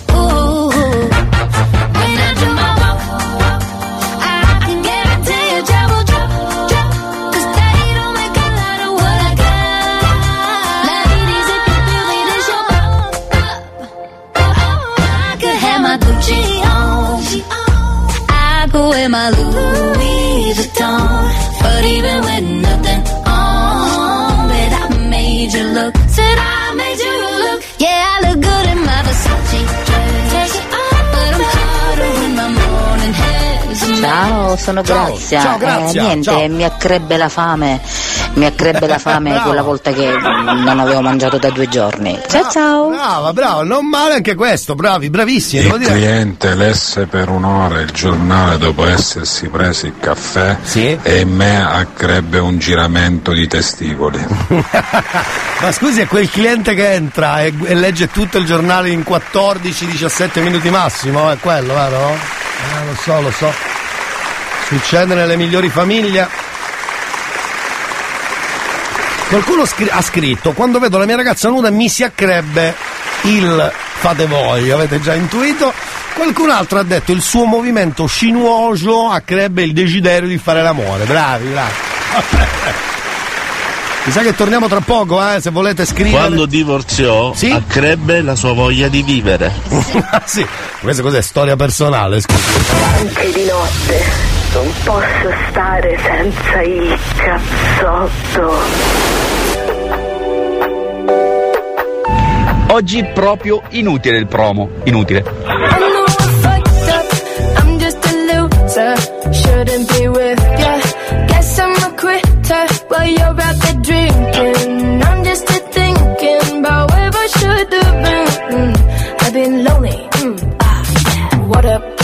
Ciao, sono Ciao, Grazia. ciao, Grazia, Eh, niente, ciao. mi accrebbe la fame. Mi accrebbe la fame Brava. quella volta che non avevo mangiato da due giorni. Ciao ciao. Brava, brava, non male anche questo, bravi, bravissimi, Il dire. cliente lesse per un'ora il giornale dopo essersi preso il caffè e me accrebbe un giramento di testicoli. Ma scusi, è quel cliente che entra e, e legge tutto il giornale in 14-17 minuti massimo, è quello, vero? Eh, lo so, lo so. Succede nelle migliori famiglie. Qualcuno scri- ha scritto, quando vedo la mia ragazza nuda mi si accrebbe il fate voi, avete già intuito? Qualcun altro ha detto il suo movimento sinuoso accrebbe il desiderio di fare l'amore. Bravi, bravi. Mi sa che torniamo tra poco, eh, se volete scrivere. Quando divorziò, accrebbe la sua voglia di vivere. sì, questa cos'è? Storia personale, scusi. Anche di notte non posso stare senza il cazzotto. Oggi proprio inutile il promo, inutile. Fucked up.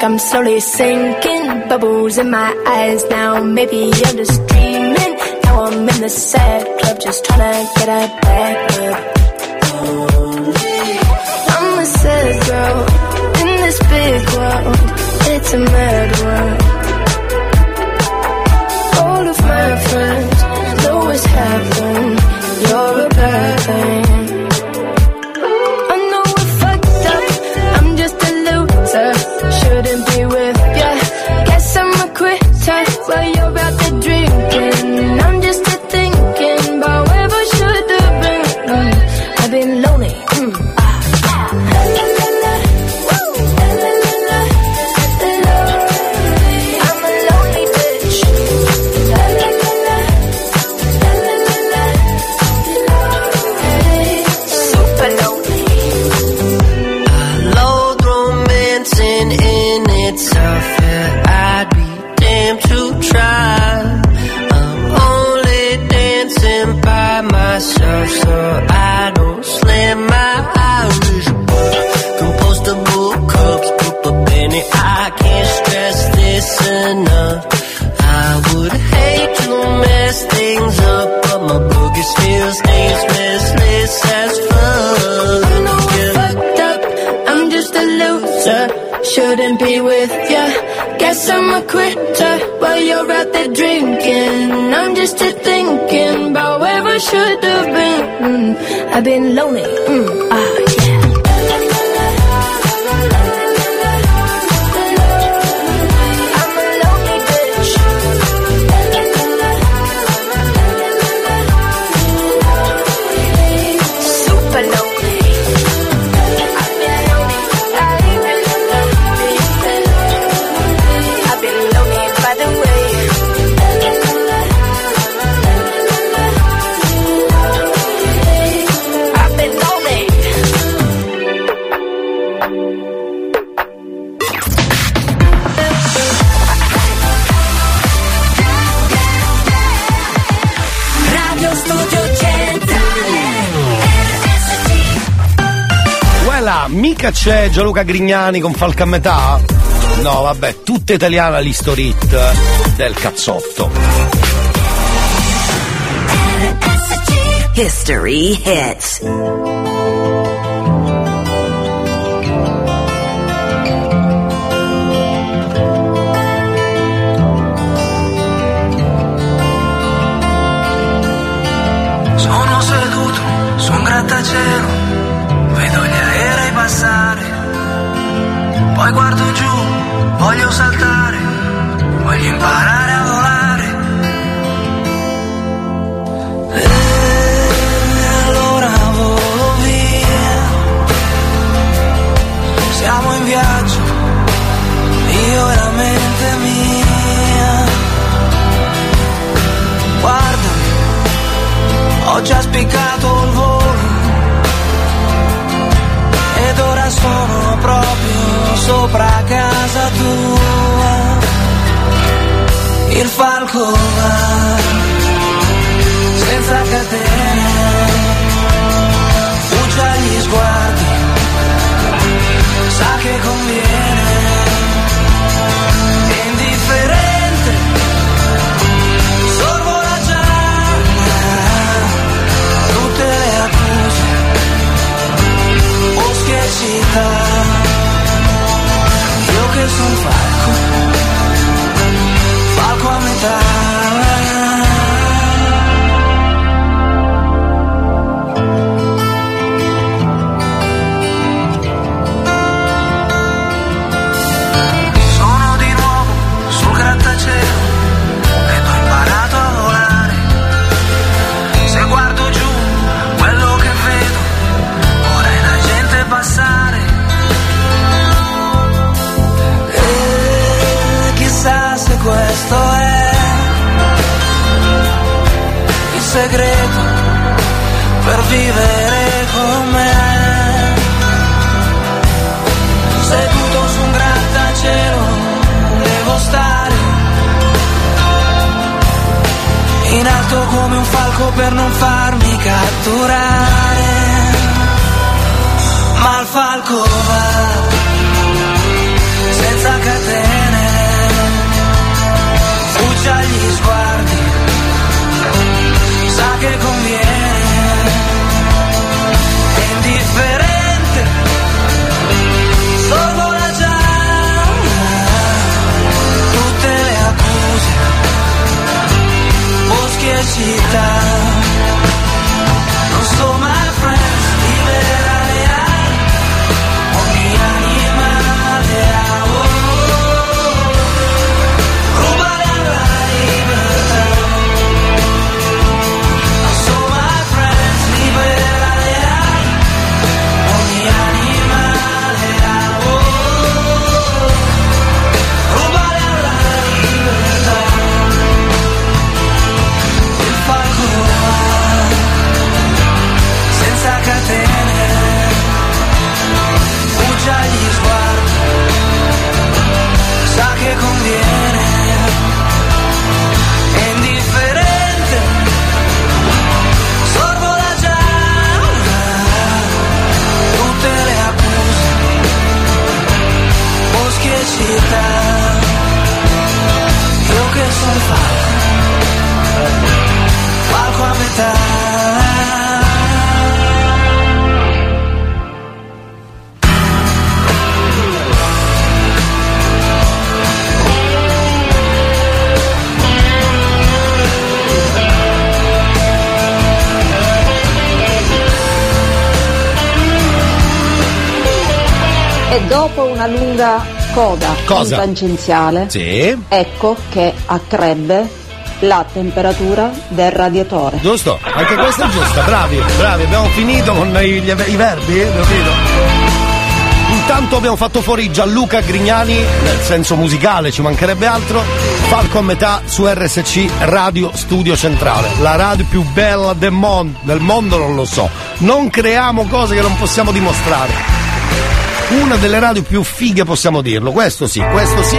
Think I'm slowly sinking. Bubbles in my eyes now. Maybe I'm just dreaming. Now I'm in the sad club, just trying to get a back up. I'm a sad girl in this big world. It's a mad world. All of my friends know it's happened. You're a bad thing. Mm, I've been lonely. Mm, c'è Gianluca Grignani con Falca a metà? No, vabbè, tutta italiana l'istorit del cazzotto. History hits. Voglio saltare, voglio imparare a volare. E allora volo via, siamo in viaggio, io e la mente mia. Guardami, ho già spiccato sopra casa tua. Il falco va senza catene, fugge agli sguardi, sa che conviene, che son falco, falco a metà. Falco per non farmi catturare. Ma il falco va boschi e Cosa? in tangenziale, Sì. ecco che accrebbe la temperatura del radiatore. Giusto, anche questa è giusta, bravi, bravi, abbiamo finito con i, gli- i verbi, eh? Intanto abbiamo fatto fuori Gianluca Grignani, nel senso musicale, ci mancherebbe altro, Falco a metà su RSC Radio Studio Centrale, la radio più bella del mondo, del mondo non lo so, non creiamo cose che non possiamo dimostrare. Una delle radio più fighe possiamo dirlo, questo sì, questo sì.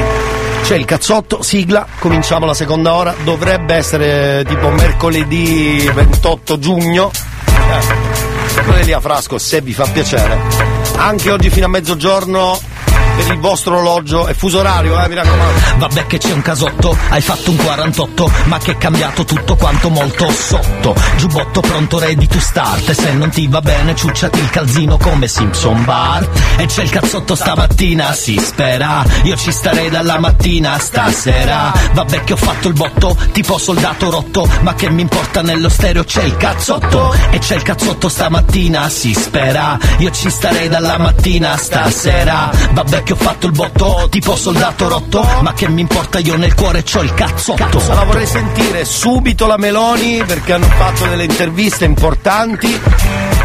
C'è il cazzotto, sigla, cominciamo la seconda ora, dovrebbe essere tipo mercoledì 28 giugno. Eh, lì a Frasco se vi fa piacere. Anche oggi fino a mezzogiorno per il vostro orologio è fuso orario, eh, mi raccomando. Vabbè che c'è un casotto, hai fatto un 48, ma che è cambiato tutto quanto molto sotto. Giubbotto pronto ready to start, se non ti va bene ciucciati il calzino come Simpson Bar. E c'è il cazzotto stamattina, si spera, io ci starei dalla mattina stasera. Vabbè che ho fatto il botto, tipo soldato rotto, ma che mi importa nello stereo c'è il cazzotto. E c'è il cazzotto stamattina, si spera, io ci starei dalla mattina stasera. Vabbè che ho fatto il botto, tipo soldato rotto, ma che mi importa io nel cuore c'ho il cazzotto. Allora vorrei sentire subito la Meloni perché hanno fatto delle interviste importanti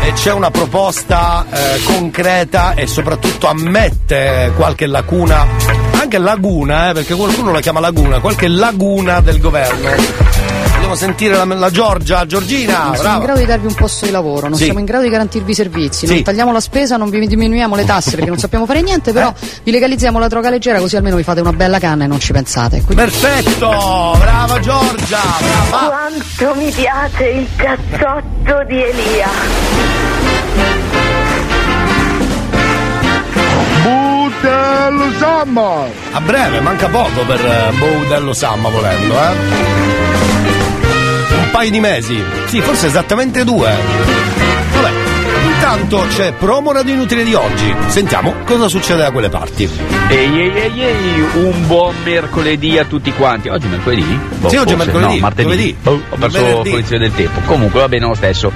e c'è una proposta eh, concreta e soprattutto ammette qualche lacuna, anche laguna, eh, perché qualcuno la chiama laguna, qualche laguna del governo. Vogliamo sentire la, la Giorgia, Giorgina, Non siamo in grado di darvi un posto di lavoro, non Sì. siamo in grado di garantirvi i servizi, Sì. non tagliamo la spesa, non vi diminuiamo le tasse perché non sappiamo fare niente, però Eh. vi legalizziamo la droga leggera così almeno vi fate una bella canna e non ci pensate. Quindi- Perfetto, brava Giorgia, brava. Quanto mi piace il cazzotto di Elia. Budello Samma! A breve, manca poco per eh, Budello Samma volendo, eh? Un paio di mesi. Sì, forse esattamente due. Intanto c'è promo radio inutile di oggi. Sentiamo cosa succede da quelle parti. Ehi ehi ehi ehi, un buon mercoledì a tutti quanti. Oggi è mercoledì? Boh, Sì, oggi è mercoledì, No, martedì. giovedì. Boh, ho perso cognizione del tempo. Comunque va bene lo stesso.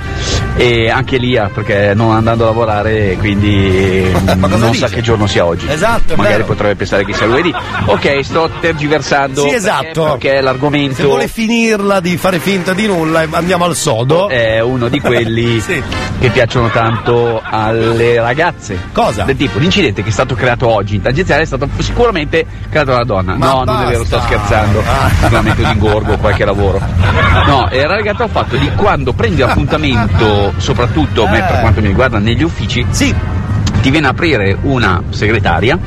E anche Lia, perché non andando a lavorare, quindi non sa che giorno sia oggi. Esatto, è Magari vero. potrebbe pensare che sia lunedì. Ok, sto tergiversando. Sì, esatto. Perché l'argomento. Se vuole finirla di fare finta di nulla, andiamo al sodo. È uno di quelli che piacciono tanto alle ragazze. Cosa? Del tipo, l'incidente che è stato creato oggi in tangenziale è stato sicuramente creato da una donna. Ma no, non è vero, sto basta. scherzando. Ah. Sicuramente un ingorgo qualche lavoro. No, era legato al fatto di quando prendi appuntamento, soprattutto me, per Eh. quanto mi riguarda, negli uffici, ti viene a aprire una segretaria.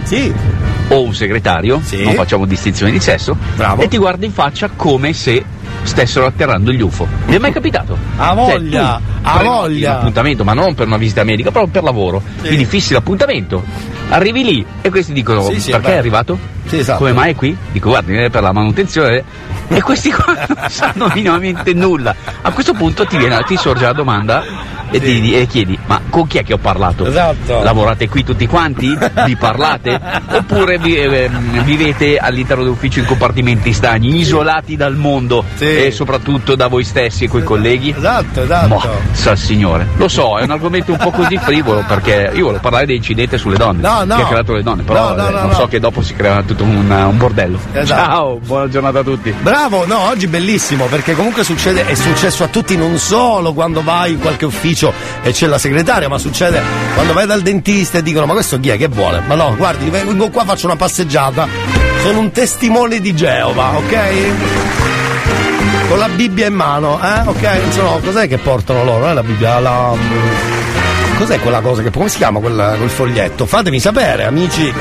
O un segretario, non facciamo distinzione di sesso, e ti guarda in faccia come se stessero atterrando gli UFO. Vi è mai capitato? A voglia, Cioè, a voglia. Un appuntamento, ma non per una visita medica, proprio per lavoro. Quindi fissi l'appuntamento, arrivi lì e questi dicono Sì, sì, perché beh. è arrivato? Sì, esatto. Come mai è qui? Dico guardi, è per la manutenzione. E questi qua non sanno minimamente nulla. A questo punto ti, viene, ti sorge la domanda e, ti, e chiedi, ma con chi è che ho parlato? Esatto. Lavorate qui tutti quanti? Vi parlate? Oppure vi- ehm, vivete all'interno dell'ufficio in compartimenti stagni, isolati dal mondo e soprattutto da voi stessi e coi colleghi? Esatto, esatto. Boh, sa signore. Lo so, è un argomento un po' così frivolo perché io volevo parlare dell'incidente sulle donne. No, no. Che ha creato le donne, però No, no, eh, no, non no. so che dopo si crea tutto un, un bordello. Esatto. Ciao, buona giornata a tutti. Bravo, no, oggi bellissimo perché comunque succede, è successo a tutti non solo quando vai in qualche ufficio e c'è la segretaria, ma succede quando vai dal dentista e dicono ma questo chi è che vuole? Ma no, guardi, vengo qua, faccio una passeggiata, sono un testimone di Geova, ok? Con la Bibbia in mano, eh? Ok, so, cos'è che portano loro? Eh, la Bibbia, la... Cos'è quella cosa che come si chiama quella- quel foglietto? Fatemi sapere, amici,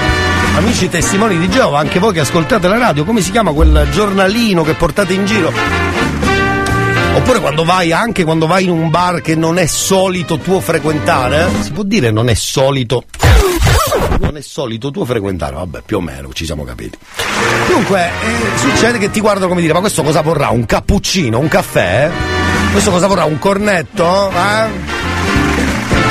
amici testimoni di Geova, anche voi che ascoltate la radio, come si chiama quel giornalino che portate in giro? Oppure quando vai, anche quando vai in un bar che non è solito tuo frequentare, eh? si può dire non è solito. Non è solito tuo frequentare, vabbè, più o meno ci siamo capiti. Dunque, eh, succede che ti guardano come dire, ma questo cosa vorrà? Un cappuccino, un caffè? Questo cosa vorrà? Un cornetto? Eh?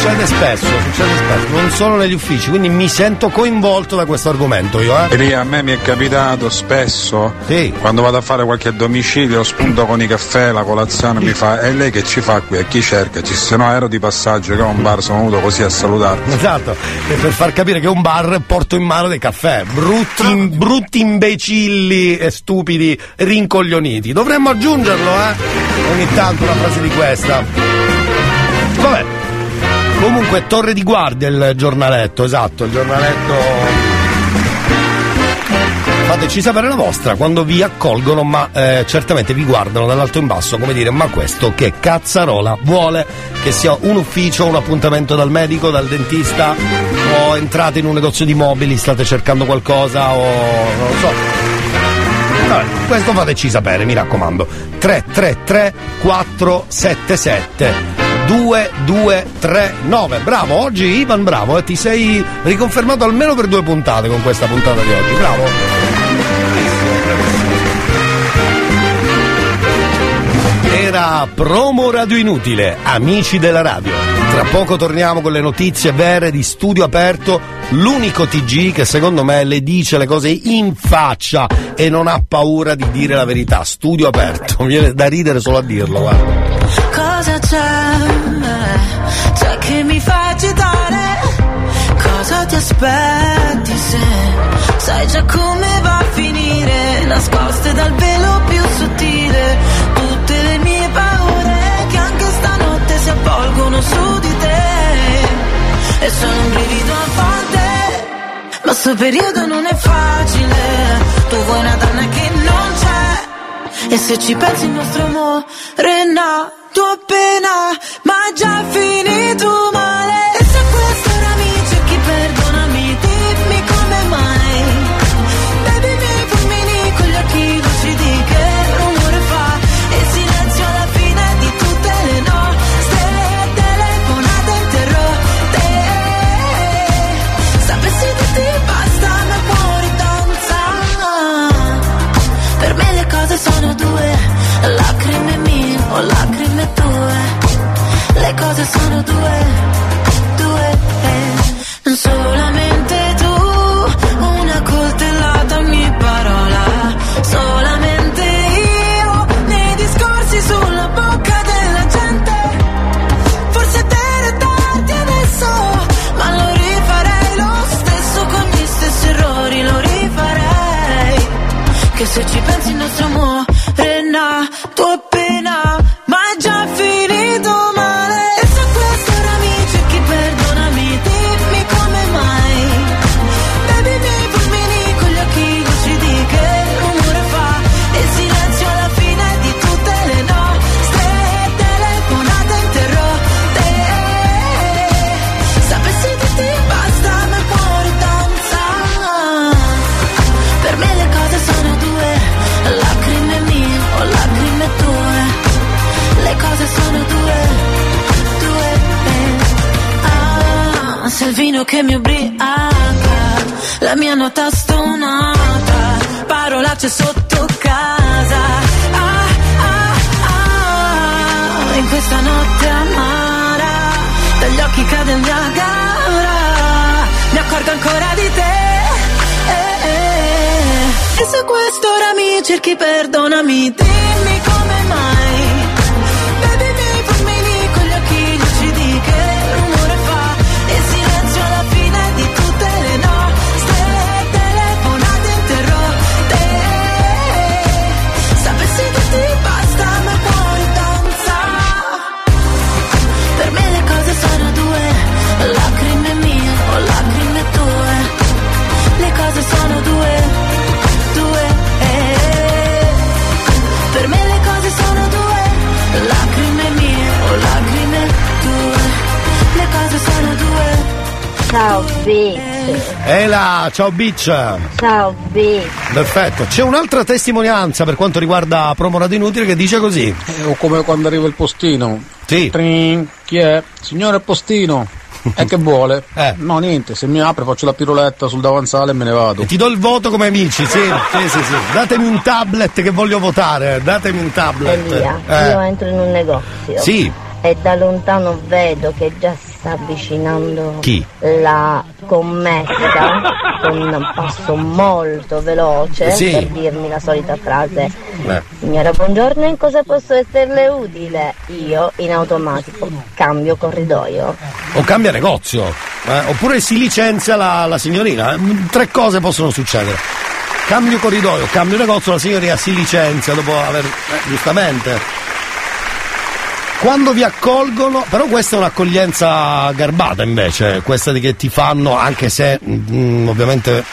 Succede spesso, succede spesso, non solo negli uffici, quindi mi sento coinvolto da questo argomento io, eh. Elia, a me mi è capitato spesso quando vado a fare qualche domicilio, spunto con i caffè, la colazione, mi fa e lei che ci fa qui? E chi cerca? Ci- Se no ero di passaggio che ho un bar, sono venuto così a salutarti. Esatto, e per far capire che è un bar porto in mano dei caffè, brutti, brutti imbecilli e stupidi, rincoglioniti. Dovremmo aggiungerlo, eh? Ogni tanto una frase di questa. Vabbè. Comunque, Torre di Guardia il giornaletto, esatto, il giornaletto. Fateci sapere la vostra quando vi accolgono, ma eh, certamente vi guardano dall'alto in basso come dire: ma questo che cazzarola vuole che sia un ufficio, un appuntamento dal medico, dal dentista, o entrate in un negozio di mobili, state cercando qualcosa, o non lo so. Vabbè, questo fateci sapere, mi raccomando. 333 477 2239. Bravo, oggi Ivan, bravo, eh, ti sei riconfermato almeno per due puntate con questa puntata di oggi. Bravo. Era promo radio inutile, amici della radio. Tra poco torniamo con le notizie vere di studio aperto, l'unico TG che secondo me le dice le cose in faccia e non ha paura di dire la verità. Studio aperto, mi viene da ridere solo a dirlo, guarda. Cosa c'è? C'è che mi fa agitare? Cosa ti aspetti se sai già come va a finire? Nascoste dal velo più sottile, tutte le mie paure che anche stanotte si avvolgono su di te. E sono un brivido a volte, ma sto periodo non è facile. Tu vuoi una donna che non c'è. E se ci pensi il nostro amore è nato appena, ma già finito male. Le cose sono due, due. eh. Solamente tu, vino che mi ubriaca, la mia nota stonata, parolacce sotto casa. Ah, ah, ah, in questa notte amara, dagli occhi cade il Niagara, mi accorgo ancora di te. eh, eh. E se questo ora mi cerchi, perdonami, dimmi come mai. Ciao Beach. Ela, ciao Beach. Ciao Beach. Perfetto, c'è un'altra testimonianza per quanto riguarda Promo Radio Inutile che dice così. o come quando arriva il postino. Sì. Trin, chi è? Signore postino. E che vuole? No, niente, se mi apre faccio la piroletta sul davanzale e me ne vado. Ti do il voto come amici, sì, sì, sì, sì. Datemi un tablet che voglio votare, datemi un tablet. Eh. io entro in un negozio. Sì. E da lontano vedo che già si sta avvicinando Chi? la commessa con un passo molto veloce Sì. per dirmi la solita frase. Eh. Signora, buongiorno, in cosa posso esserle utile? Io in automatico cambio corridoio. O cambia negozio, eh, oppure si licenzia la, la signorina. Tre cose possono succedere. Cambio corridoio, cambio negozio, la signorina si licenzia dopo aver. eh, giustamente. Quando vi accolgono, però questa è un'accoglienza garbata invece, questa di che ti fanno, anche se mm, ovviamente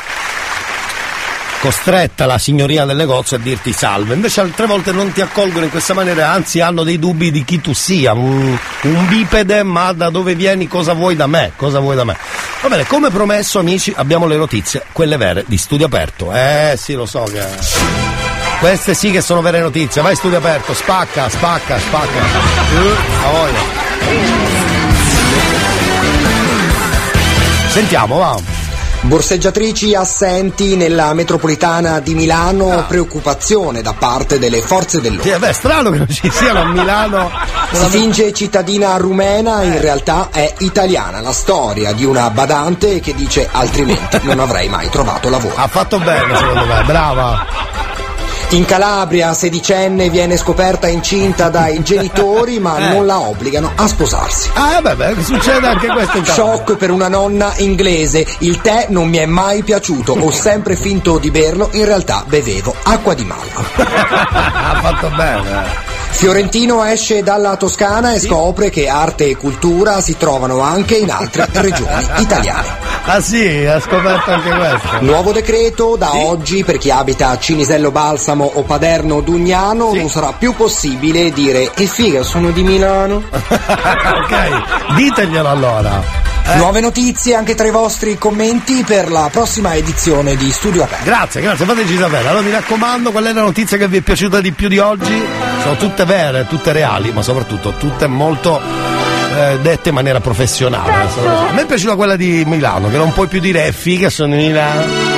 costretta la signorina del negozio a dirti salve, invece altre volte non ti accolgono in questa maniera, anzi hanno dei dubbi di chi tu sia, un, un bipede, ma da dove vieni, cosa vuoi da me, cosa vuoi da me. Va bene, come promesso amici abbiamo le notizie, quelle vere di studio aperto. Eh sì, lo so che... Queste sì che sono vere notizie, vai studio aperto, spacca, spacca, spacca. Uh, a voglia. Sentiamo, va. Borseggiatrici assenti nella metropolitana di Milano, preoccupazione da parte delle forze dell'ordine. Sì, beh, strano che non ci siano a Milano. Si finge cittadina rumena, in realtà è italiana. La storia di una badante che dice altrimenti non avrei mai trovato lavoro. Ha fatto bene, secondo me, brava. In Calabria, sedicenne viene scoperta incinta dai genitori, ma Eh. non la obbligano a sposarsi. Ah, beh, succede anche questo. Shock per una nonna inglese. Il tè non mi è mai piaciuto. Ho sempre finto di berlo, in realtà bevevo acqua di malva. ha fatto bene. Fiorentino esce dalla Toscana e scopre che arte e cultura si trovano anche in altre regioni italiane. Ah sì, ha scoperto anche questo. Nuovo decreto da oggi per chi abita a Cinisello Balsamo o Paderno Dugnano non sarà più possibile dire che figa sono di Milano. ok, diteglielo allora. Nuove notizie anche tra i vostri commenti per la prossima edizione di Studio Aperto. Grazie, grazie, fateci sapere. Allora mi raccomando, qual è la notizia che vi è piaciuta di più di oggi? Sono tutte vere, tutte reali, ma soprattutto tutte molto eh, dette in maniera professionale. A me è piaciuta quella di Milano, che non puoi più dire è figa, sono di Milano.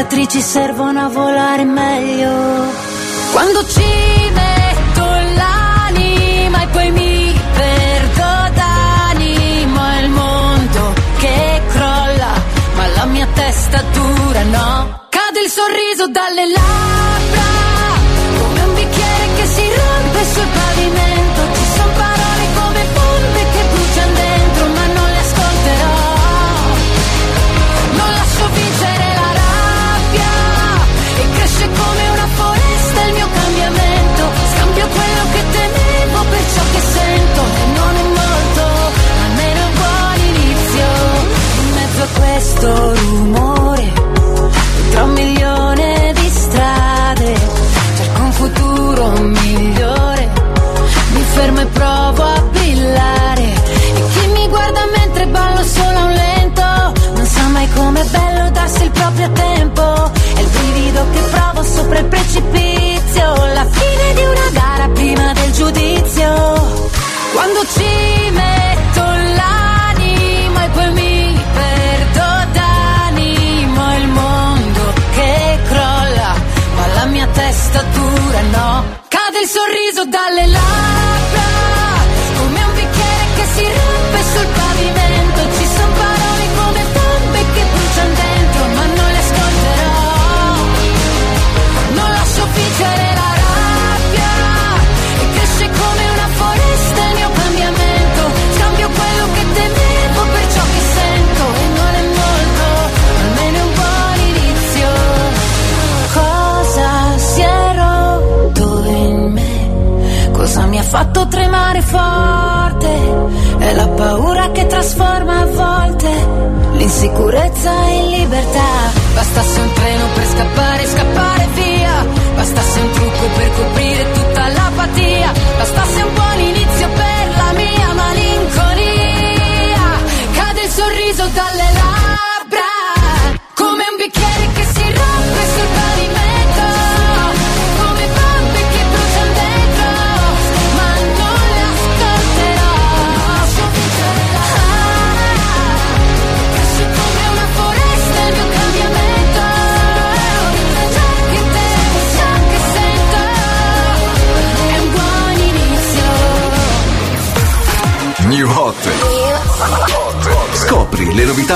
cicatrici servono a volare meglio. Quando ci metto l'anima e poi mi perdo d'animo è il mondo che crolla, ma la mia testa dura no. Cade il sorriso dalle labbra. tanto rumore Tra un milione di strade. Cerco un futuro migliore Mi fermo e provo a brillare. E chi mi guarda mentre ballo solo a un lento Non sa mai com'è bello darsi il proprio tempo. È il brivido che provo sopra il precipizio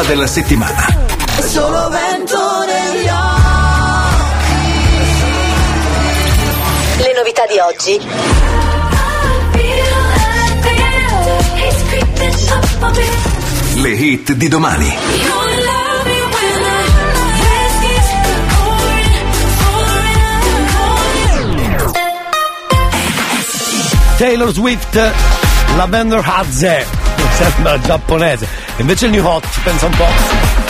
della settimana. Solo vento negli occhi. Le novità di oggi. Le hit di domani. Taylor Swift, Lavender Hadze sembra giapponese. Invece il New Hot, pensa un po'.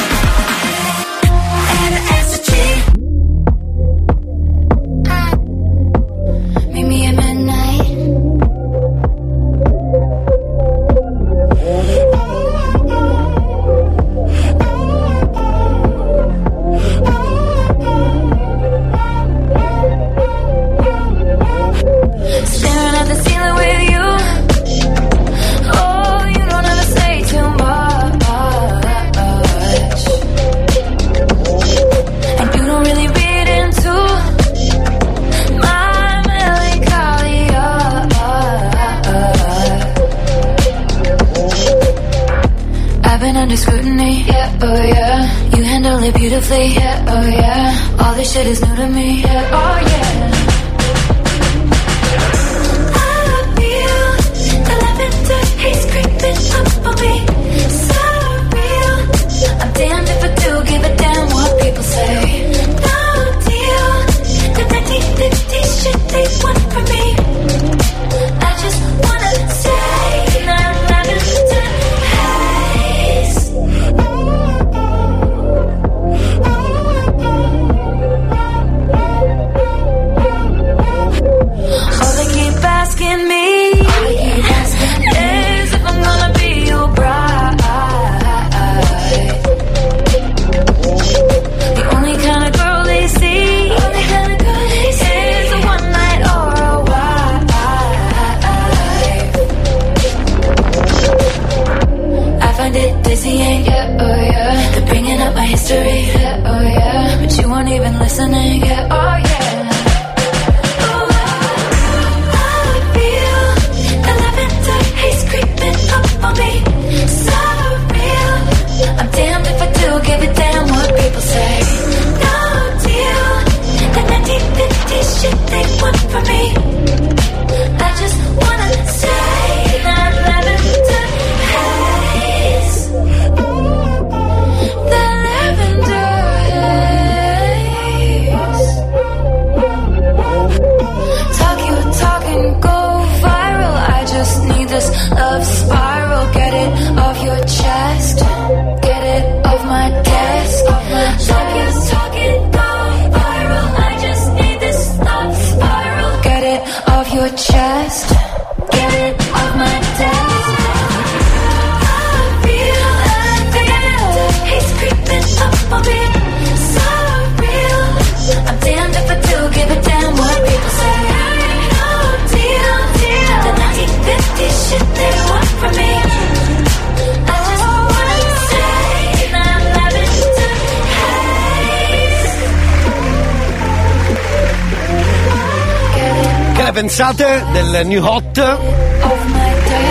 Pensate del New Hot?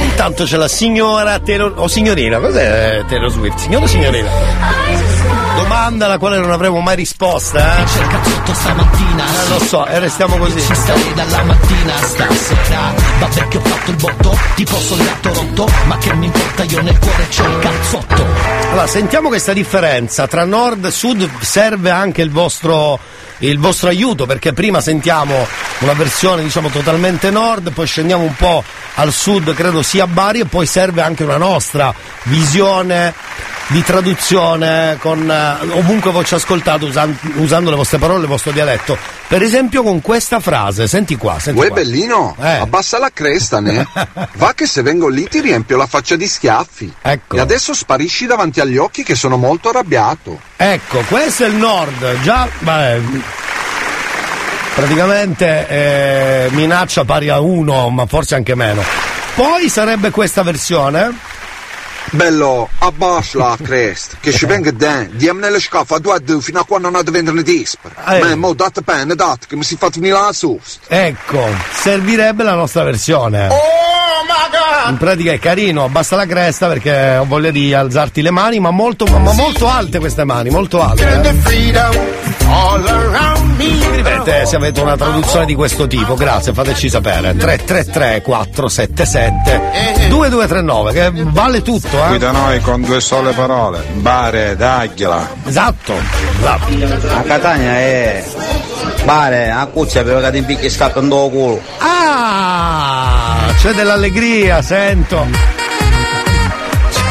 Intanto c'è la signora Taylor. o signorina, cos'è Taylor Swift? Signora o signorina? Domanda alla quale non avremo mai risposta, eh? Cerca tutto stamattina. Eh, lo so, e restiamo così. Ci starei dalla mattina stasera. Vabbè che ho fatto il botto, tipo soldato rotto. Ma che mi importa, io nel cuore c'ho il cazzotto. Allora, sentiamo questa differenza tra nord e sud, serve anche il vostro, il vostro aiuto, perché prima sentiamo una versione diciamo totalmente nord, poi scendiamo un po' al sud, credo sia Bari, e poi serve anche una nostra visione di traduzione con eh, ovunque voi ci ascoltate usan- usando le vostre parole, il vostro dialetto. Per esempio con questa frase, senti qua, senti Uè qua. bellino, Eh. abbassa la cresta, ne? Va che se vengo lì ti riempio la faccia di schiaffi. Ecco. E adesso sparisci davanti agli occhi che sono molto arrabbiato. Ecco, questo è il nord, già vabbè, praticamente eh, minaccia pari a uno, ma forse anche meno. Poi sarebbe questa versione. Bello, abbassa la cresta, che ci venga dentro, diamo nelle scaffe a due a due fino a quando non ha di vendere dispera. Eh. Ma mo date penne, date, che mi si fa venire la susta. Ecco, servirebbe la nostra versione. Oh my In pratica è carino, abbassa la cresta perché ho voglia di alzarti le mani, ma molto, ma molto alte queste mani, molto alte. eh. Scrivete se avete una traduzione di questo tipo, grazie, fateci sapere. 333 477 2239, che vale tutto, Qui eh? da noi con due sole parole. Bare, dagliela. Esatto, esatto. A Catania è bare, a cuccia per che ti impicchi scappa in culo. Ah, c'è dell'allegria, sento.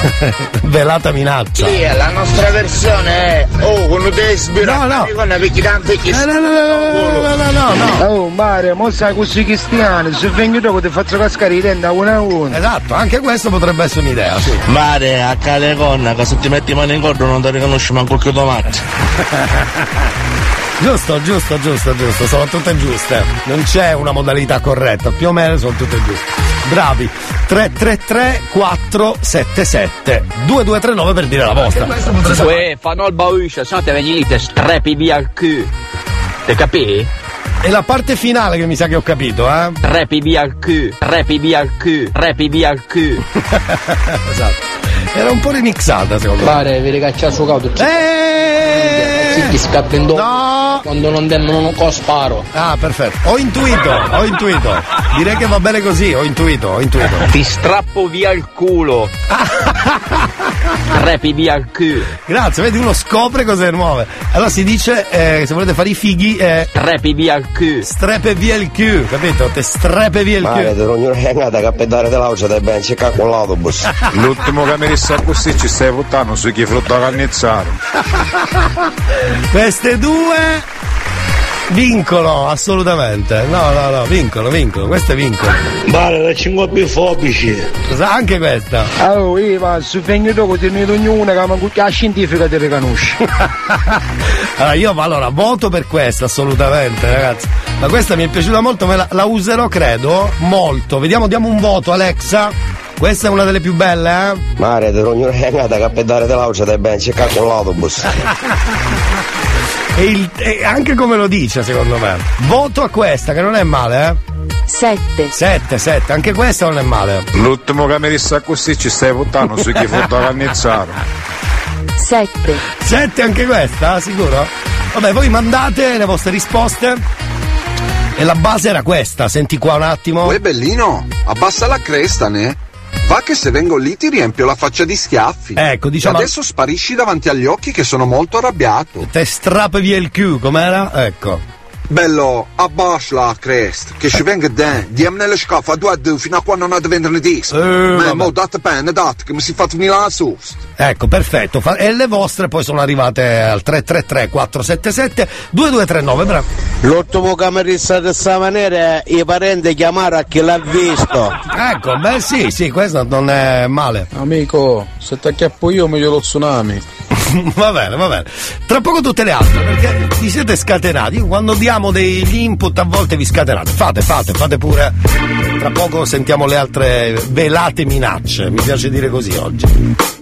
Velata minaccia. Sì, la nostra versione è Oh, quando te ispira No, no. con una picchia Eh, no, no, no, no, no, no, no. Oh, Mario, mo sai così cristiani, se vengo dopo ti faccio cascare i denti a uno a uno. Esatto, anche questo potrebbe essere un'idea, sì. Mare, a Caleconna, che se ti metti mano in cordo non ti riconosci manco più domani. Giusto, giusto, giusto, giusto, sono tutte giuste. Non c'è una modalità corretta, più o meno sono tutte giuste. Bravi. 333 477 2239 per dire la vostra. Uè, fanno il bauscia, se no te vedi lì, te strepi via il cu. Te capì? E la parte finale che mi sa che ho capito, eh? Trepi via il cu, trepi via il cu, trepi via il cu. esatto. Era un po' remixata secondo me. Pare, vedi che c'è suo cauto. Eh! Sì, ti scappa in dopo. No! Quando non tendono un co sparo. Ah, perfetto. Ho intuito, ho intuito. Direi che va bene così, ho intuito, ho intuito. Ti strappo via il culo. Trepi via il cu. Grazie, vedi uno scopre cose nuove. Allora si dice, eh, se volete fare i fighi, eh, Trepi via il cu. strepe via il Q, capito? Te strepe via il Mare, Q. te non è andata a cappellare dell'auto, dai ben c'è con l'autobus. L'ultimo che disse così ci stai buttando su chi frutta cannizzare. Queste due vincono, assolutamente. No, no, no, vincono, vincono, queste vincono. Vale, la 5 più fobici. Cosa- Anche questa. Oh, Eva, se vengo dopo ti ne ognuno che manco la scientifica ti riconosce. Allora io allora, voto per questa assolutamente ragazzi. Ma questa mi è piaciuta molto, me la, la userò credo molto. Vediamo, diamo un voto Alexa. Questa è una delle più belle, eh? Mare, te ognuno è andata a cappellare dell'auce dai ben cerca con l'autobus. E, il- e anche come lo dice, secondo me. Voto a questa, che non è male, eh? 7. 7, 7, anche questa non è male. L'ultimo camerista così ci stai puttando su chi da Cannizzaro. 7. 7 anche questa, sicuro? Vabbè, voi mandate le vostre risposte. E la base era questa, senti qua un attimo. Uè bellino, abbassa la cresta, ne? Va che se vengo lì ti riempio la faccia di schiaffi. Ecco, diciamo- E adesso sparisci davanti agli occhi che sono molto arrabbiato. Te strappi via il Q, com'era? Ecco. Bello, abbassa la cresta, che ci venga dentro, diamo nelle scaffe a due a due fino a quando non ha da vendere dischi. Ma mo date penne, date, che mi si fa venire la susta. Ecco, perfetto. E le vostre poi sono arrivate al 333 477 2239, bravo. L'ultimo camerista di questa maniera i parenti chiamare a chi l'ha visto. Ecco, beh sì, sì, questo non è male. Amico, se ti acchiappo io meglio lo tsunami. va bene, va bene. Tra poco tutte le altre, perché vi siete scatenati. Quando diamo degli input a volte vi scatenate. Fate, fate, fate pure. Tra poco sentiamo le altre velate minacce. Mi piace dire così oggi.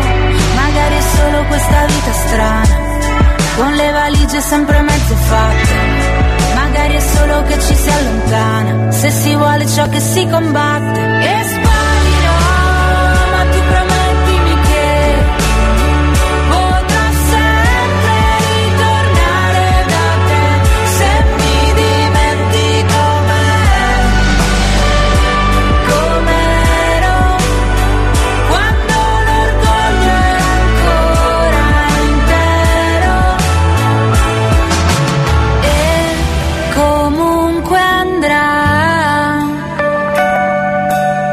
È solo questa vita strana, con le valigie sempre mezze fatte. Magari è solo che ci si allontana, se si vuole ciò che si combatte.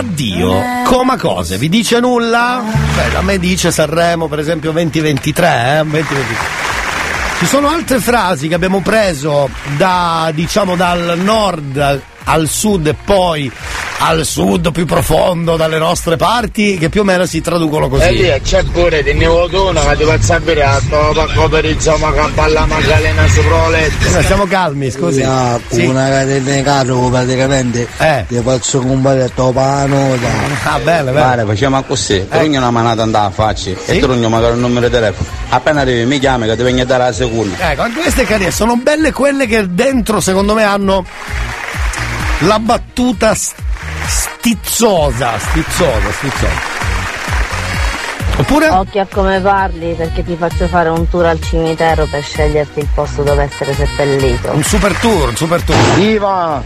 L'addio, coma cose, vi dice nulla? Beh, a me dice Sanremo, per esempio 2023, eh? 2023. Ci sono altre frasi che abbiamo preso da, diciamo, dal nord al sud e poi al sud più profondo dalle nostre parti che più o meno si traducono così. E lì c'è pure di Nevotono che ti fa sapere a il Zoma Campalla Magalena sopra il letto. Eh, Stiamo calmi, scusi. No, Sì. una carro praticamente ti faccio comprare topano Ah, bello, bello. Guarda, facciamo così, trugno una manata andava a faccia e trugno magari un numero di telefono. Appena arrivi mi chiami che ti vengo a dare la seconda. Ecco, anche queste carine sono belle quelle che dentro secondo me hanno la battuta stizzosa, stizzosa, stizzosa. Oppure? Occhio a come parli perché ti faccio fare un tour al cimitero per sceglierti il posto dove essere seppellito. Un super tour, un super tour. Iva!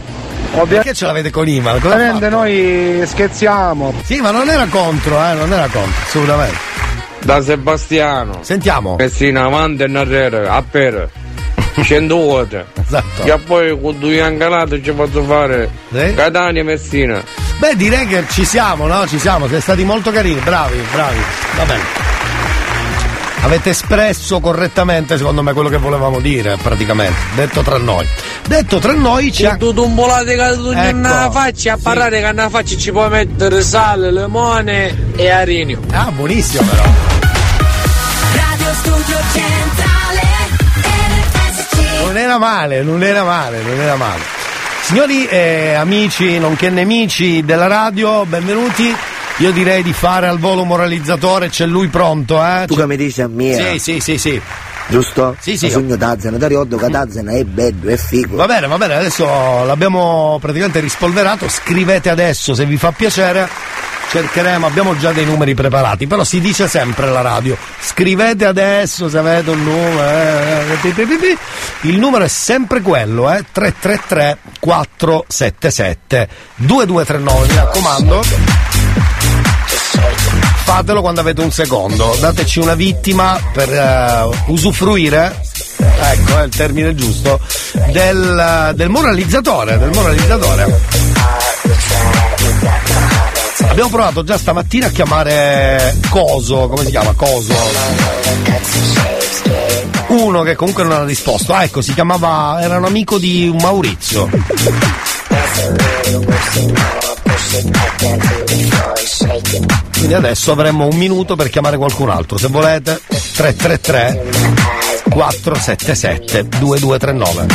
Perché ce l'avete con ha Ovviamente noi scherziamo. Sì, ma non era contro, eh, non era contro, assolutamente. Da Sebastiano. Sentiamo. Messina avanti e narrere, a per. 100 volte. Esatto. E poi con due angalate ci posso fare Catania e Messina. Beh, direi che ci siamo, no? Ci siamo, siete stati molto carini, bravi, bravi. Va bene. Avete espresso correttamente, secondo me, quello che volevamo dire, praticamente. Detto tra noi. Detto tra noi c'è. Tu tumbolate che tu Ecco, nella faccia, a sì. parlare che nella faccia ci puoi mettere sale, limone e arinio. Ah, buonissimo però. Radio Studio RSC Non era male, non era male, non era male. Signori eh, amici, nonché nemici della radio, benvenuti. Io direi di fare al volo moralizzatore, c'è lui pronto, eh? Tu che mi dici a me? Sì, sì, sì, sì. Giusto? Sì, sì. Sogno Tazzana, ti ricordo che Tazzana è bello, è figo. Va bene, va bene, adesso l'abbiamo praticamente rispolverato, scrivete adesso se vi fa piacere, cercheremo, abbiamo già dei numeri preparati, però si dice sempre alla radio, scrivete adesso se avete un numero, eh, il numero è sempre quello, eh, 333 477 2239, mi raccomando. Fatelo quando avete un secondo, dateci una vittima per eh, usufruire, ecco è il termine giusto, del, del moralizzatore, del moralizzatore. Abbiamo provato già stamattina a chiamare Coso, come si chiama? Coso. Uno che comunque non ha risposto. Ah, ecco, si chiamava. era un amico di Maurizio. Quindi adesso avremmo un minuto per chiamare qualcun altro. Se volete, 333 477 2239.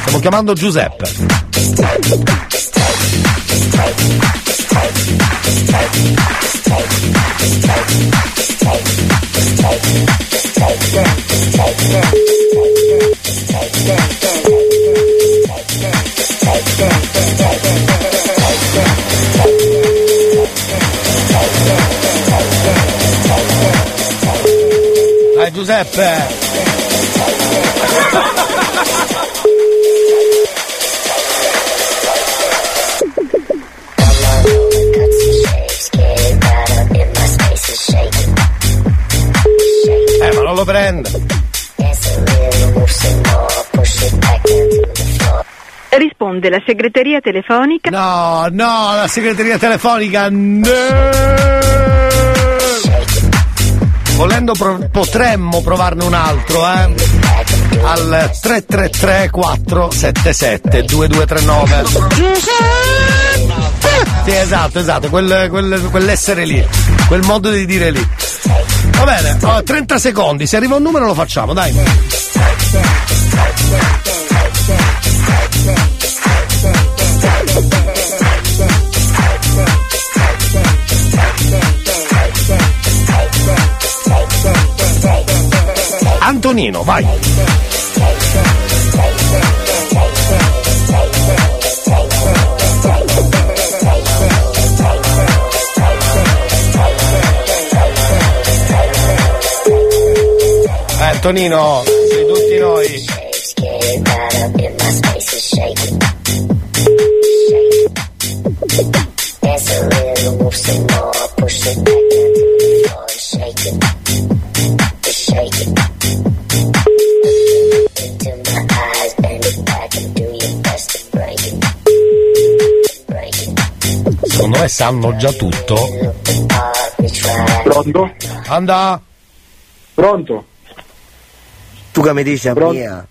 Stiamo chiamando Giuseppe. Giuseppe! Risponde la segreteria telefonica. No, no, la segreteria telefonica. No. Volendo pro- potremmo provarne un altro, eh? Al 333 477 2239. Sì, esatto, esatto, quel, quel- quell'essere lì, quel modo di dire lì. Va bene, oh, 30 secondi, se arriva un numero lo facciamo, dai. Antonino, vai. Eh, Antonino, sei tutti noi. Sanno già tutto. Pronto? Anda. Pronto? Tu che mi dici a mia?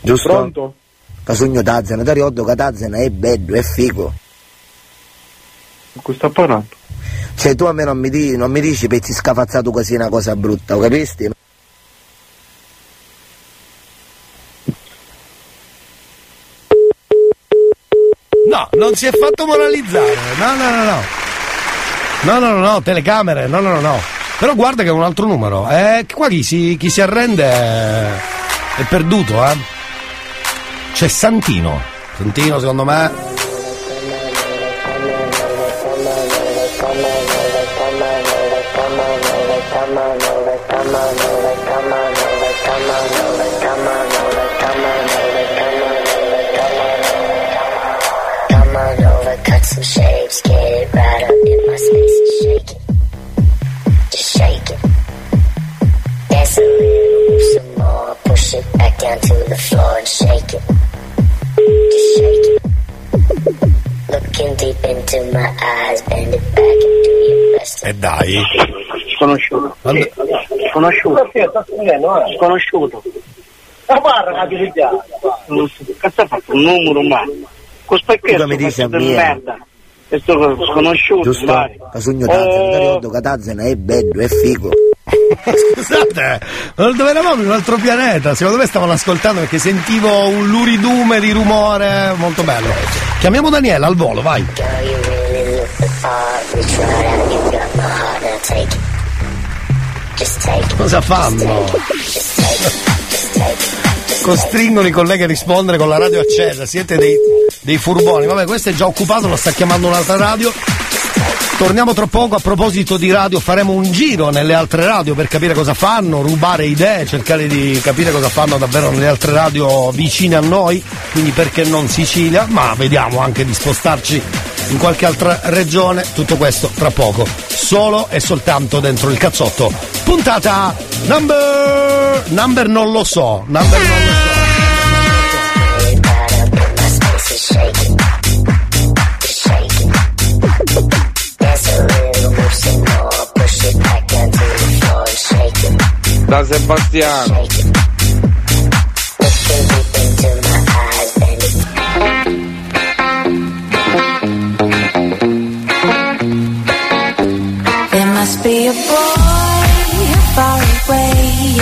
Giusto? Pronto? Casugno Tazzana, ti ricordo che Tazzana è bello, è figo. Con sta parlando? Cioè tu a me non mi, di- non mi dici pezzi scafazzato così una cosa brutta, lo capisti? Non si è fatto moralizzare. No, no, no, no. No, no, no, no, telecamere, no, no, no, no. Però guarda che è un altro numero. Eh, qua chi si, chi si arrende è, è perduto, eh. C'è Santino. Santino, secondo me. It right up in my space and shake it. Just shake it. Dance a little, move some more, push it back down to the floor and shake it. Just shake it. Looking deep into my eyes, bend it back and do your best. E dai. Sconosciuto. Quando- Sconosciuto. Sconosciuto. Ma guarda che ti Non so, Cazzo ha fatto un numero Tu che mi dici a merda. Questo sconosciuto, Giusto? vai. Casugno Tazzana, ti Oh, Tazzana è bello, è figo. Scusate, dove eravamo in un altro pianeta? Secondo me stavano ascoltando perché sentivo un luridume di rumore molto bello. Chiamiamo Daniela al volo, vai. Cosa fanno? Costringono i colleghi a rispondere con la radio accesa. Siete dei, dei furboni. Vabbè, questo è già occupato, lo sta chiamando un'altra radio. Torniamo tra poco, a proposito di radio faremo un giro nelle altre radio per capire cosa fanno, rubare idee, cercare di capire cosa fanno davvero nelle altre radio vicine a noi, quindi perché non Sicilia, ma vediamo anche di spostarci in qualche altra regione, tutto questo tra poco, solo e soltanto dentro il cazzotto. Puntata number... number non lo so, number non lo so. Da Sebastiano. Must be a boy far away.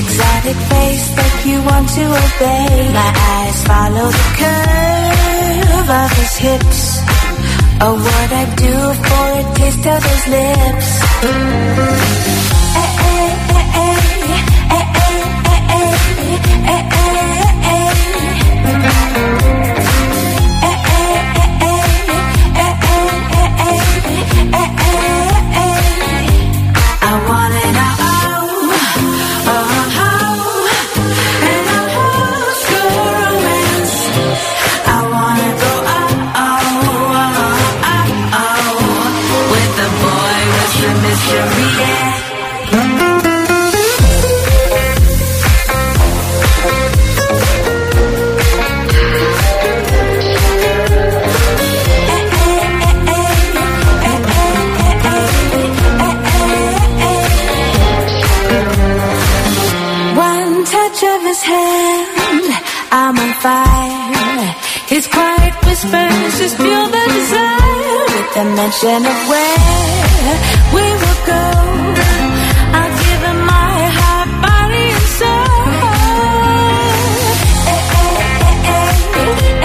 Exotic face that you want to obey. My eyes follow the curve of his hips. Oh, what I do for a taste of his lips. Eh, eh, eh, eh, just fuel the desire. With the mention of where we will go, I'll give him my heart, body, and soul. Eh, eh, eh,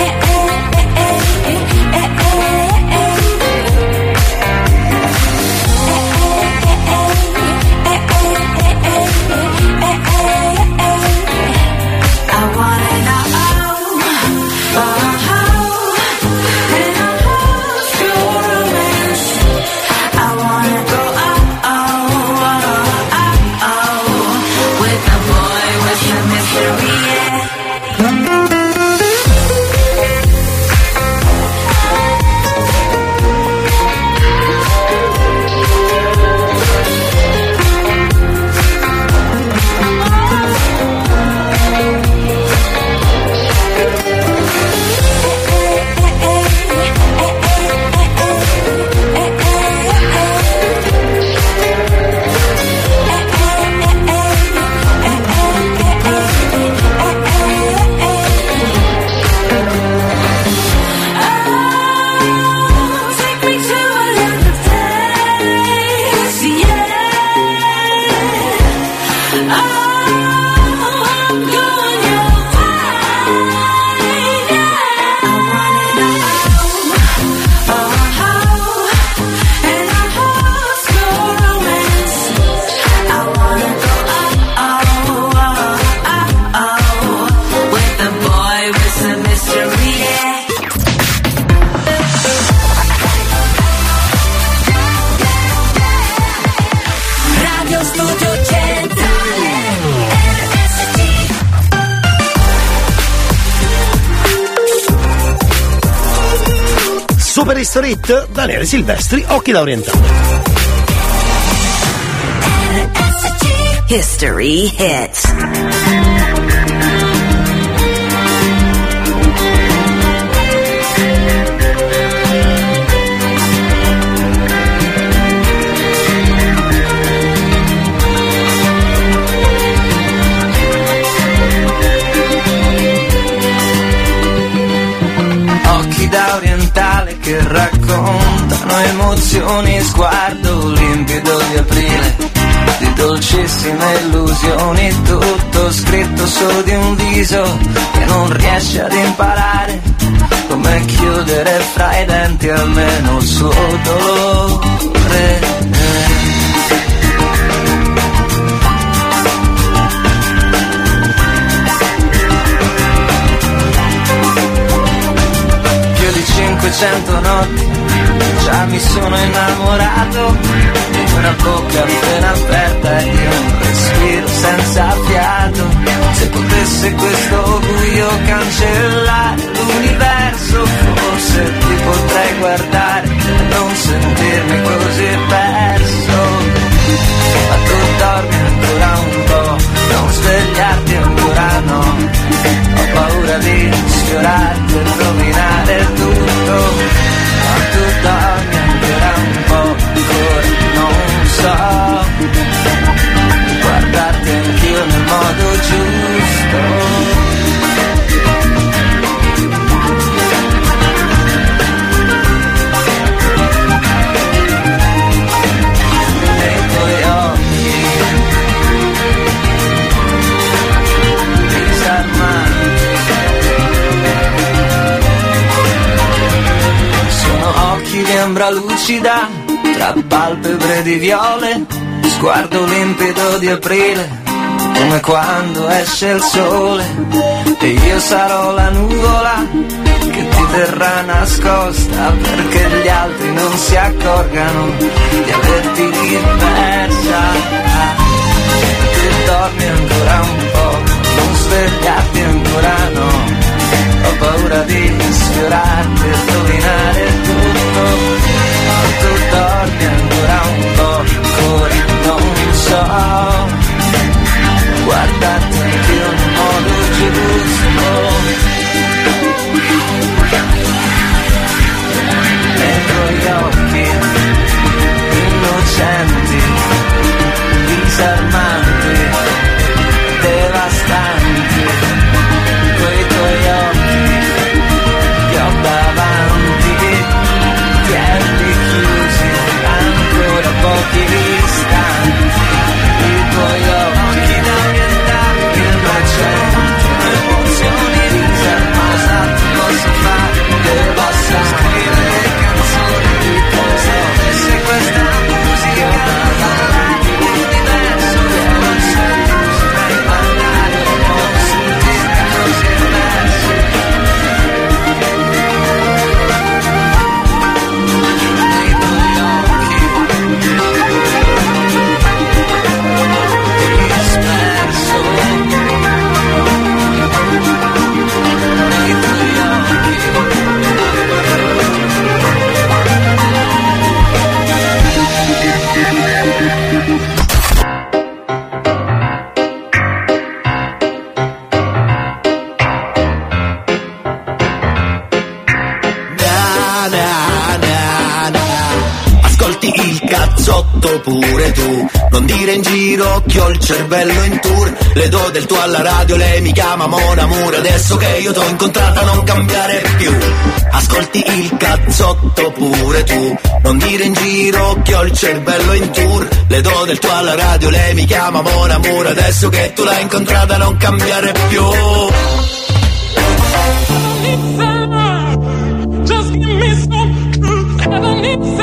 Hit, Daniele Silvestri, Occhi da Orientale. History hits. Che raccontano emozioni, sguardo limpido di aprile, di dolcissime illusioni, tutto scritto su di un viso che non riesce ad imparare come chiudere fra i denti almeno il suo dolore. 500 notti già mi sono innamorato. Di una bocca appena aperta e di un respiro senza fiato se potesse questo buio cancellare l'universo forse ti potrei guardare e non sentirmi così perso. Ma tu dormi ancora un po' non svegliarti ancora no. Ho paura di sfiorarti e rovinare tutto sembra lucida tra palpebre di viole, sguardo limpido di aprile, come quando esce il sole e io sarò la nuvola che ti terrà nascosta perché gli altri non si accorgano di averti persa. Che dormi ancora un po', non svegliarti ancora no. Ho paura di sfiorarti e rovinare. Dormi ancora un po', ancora non so. Guardate anche un modo giusto. Nei tuoi occhi innocenti, disarmanti, ho il cervello in tour. Le do del tuo alla radio, lei mi chiama Mona Mura Adesso che io t'ho incontrata non cambiare più. Ascolti il cazzotto pure tu. Non dire in giro che ho il cervello in tour. Le do del tuo alla radio, lei mi chiama Mona Mura Adesso che tu l'hai incontrata non cambiare più. Just give me some. Truth.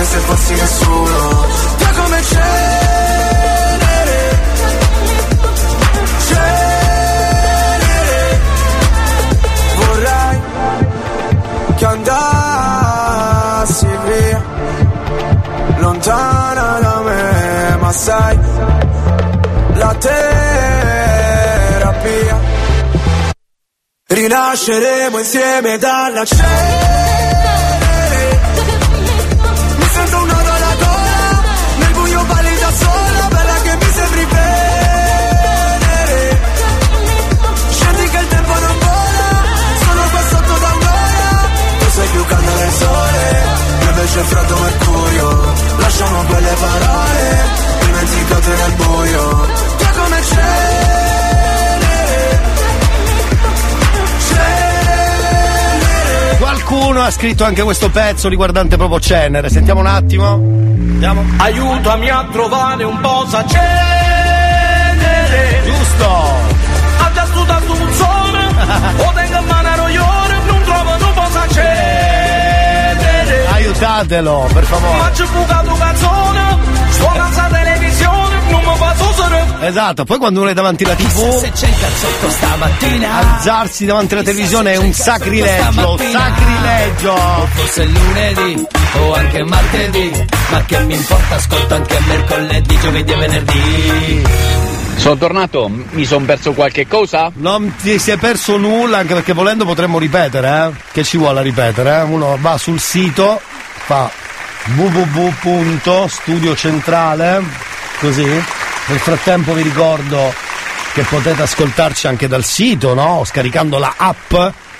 come se fossi nessuno. Poi come cenere. Cenere. Vorrei che andassi via Lontana da me, ma sai La terapia. Rinasceremo insieme dalla cena. Invece freddo mercurio. Lasciamo quelle parole, dimenticate nel buio. Tu come cenere, cenere. Qualcuno ha scritto anche questo pezzo riguardante proprio Cenere. Sentiamo un attimo. Andiamo. Aiutami a trovare un posa cenere Giusto Ha già studiato un sole O tengo mi fa susere Esatto, poi quando uno è davanti alla TV, Se c'è il cazzotto stamattina alzarsi davanti alla televisione è un sacrilegio, sacrilegio. Forse è lunedì o anche martedì Ma che mi importa ascolto anche mercoledì, giovedì e venerdì Sono tornato, mi sono perso qualche cosa? Non ti sei perso nulla, anche perché volendo potremmo ripetere, eh? Che ci vuole ripetere, eh? Uno va sul sito, fa www.studiocentrale, così. Nel frattempo vi ricordo che potete ascoltarci anche dal sito, no? Scaricando la app,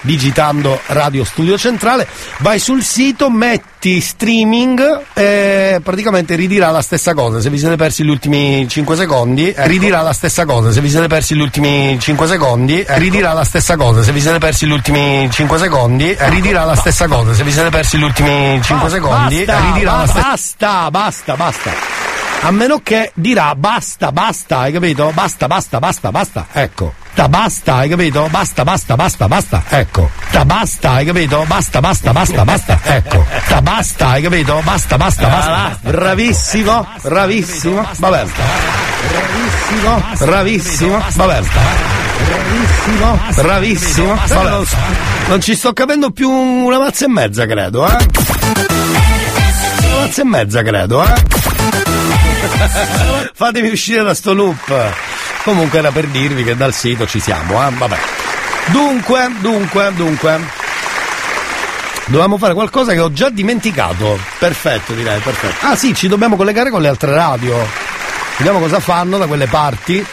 digitando Radio Studio Centrale. Vai sul sito, metti streaming e praticamente ridirà la stessa cosa. Se vi siete persi gli ultimi 5 secondi, eh, ridirà la stessa cosa. Se vi siete persi gli ultimi 5 secondi, eh, ridirà la stessa cosa. Se vi siete persi gli ultimi 5 secondi, eh, ridirà la stessa cosa. Se vi siete persi gli ultimi 5 secondi, eh, ridirà la stessa Basta, basta, basta. A meno che dirà basta, basta, hai capito? Basta, basta, basta, basta. Ecco. Da basta, hai capito? Basta, basta, basta, basta. Ecco. Da basta, hai capito? Basta, basta, basta, basta. Ecco. Da basta, hai capito? Basta, basta, basta. Bravissimo, bravissimo. Vabbè. Bravissimo, bravissimo. Vabbè. Bravissimo, bravissimo. Vabbè. Non ci sto capendo più una mazza e mezza, credo, eh? Una mazza e mezza, credo, eh? Fatemi uscire da sto loop. Comunque era per dirvi che dal sito ci siamo, eh? Vabbè. Dunque, dunque, dunque. Dovevamo fare qualcosa che ho già dimenticato. Perfetto, direi, perfetto. Ah sì, ci dobbiamo collegare con le altre radio. Vediamo cosa fanno da quelle parti.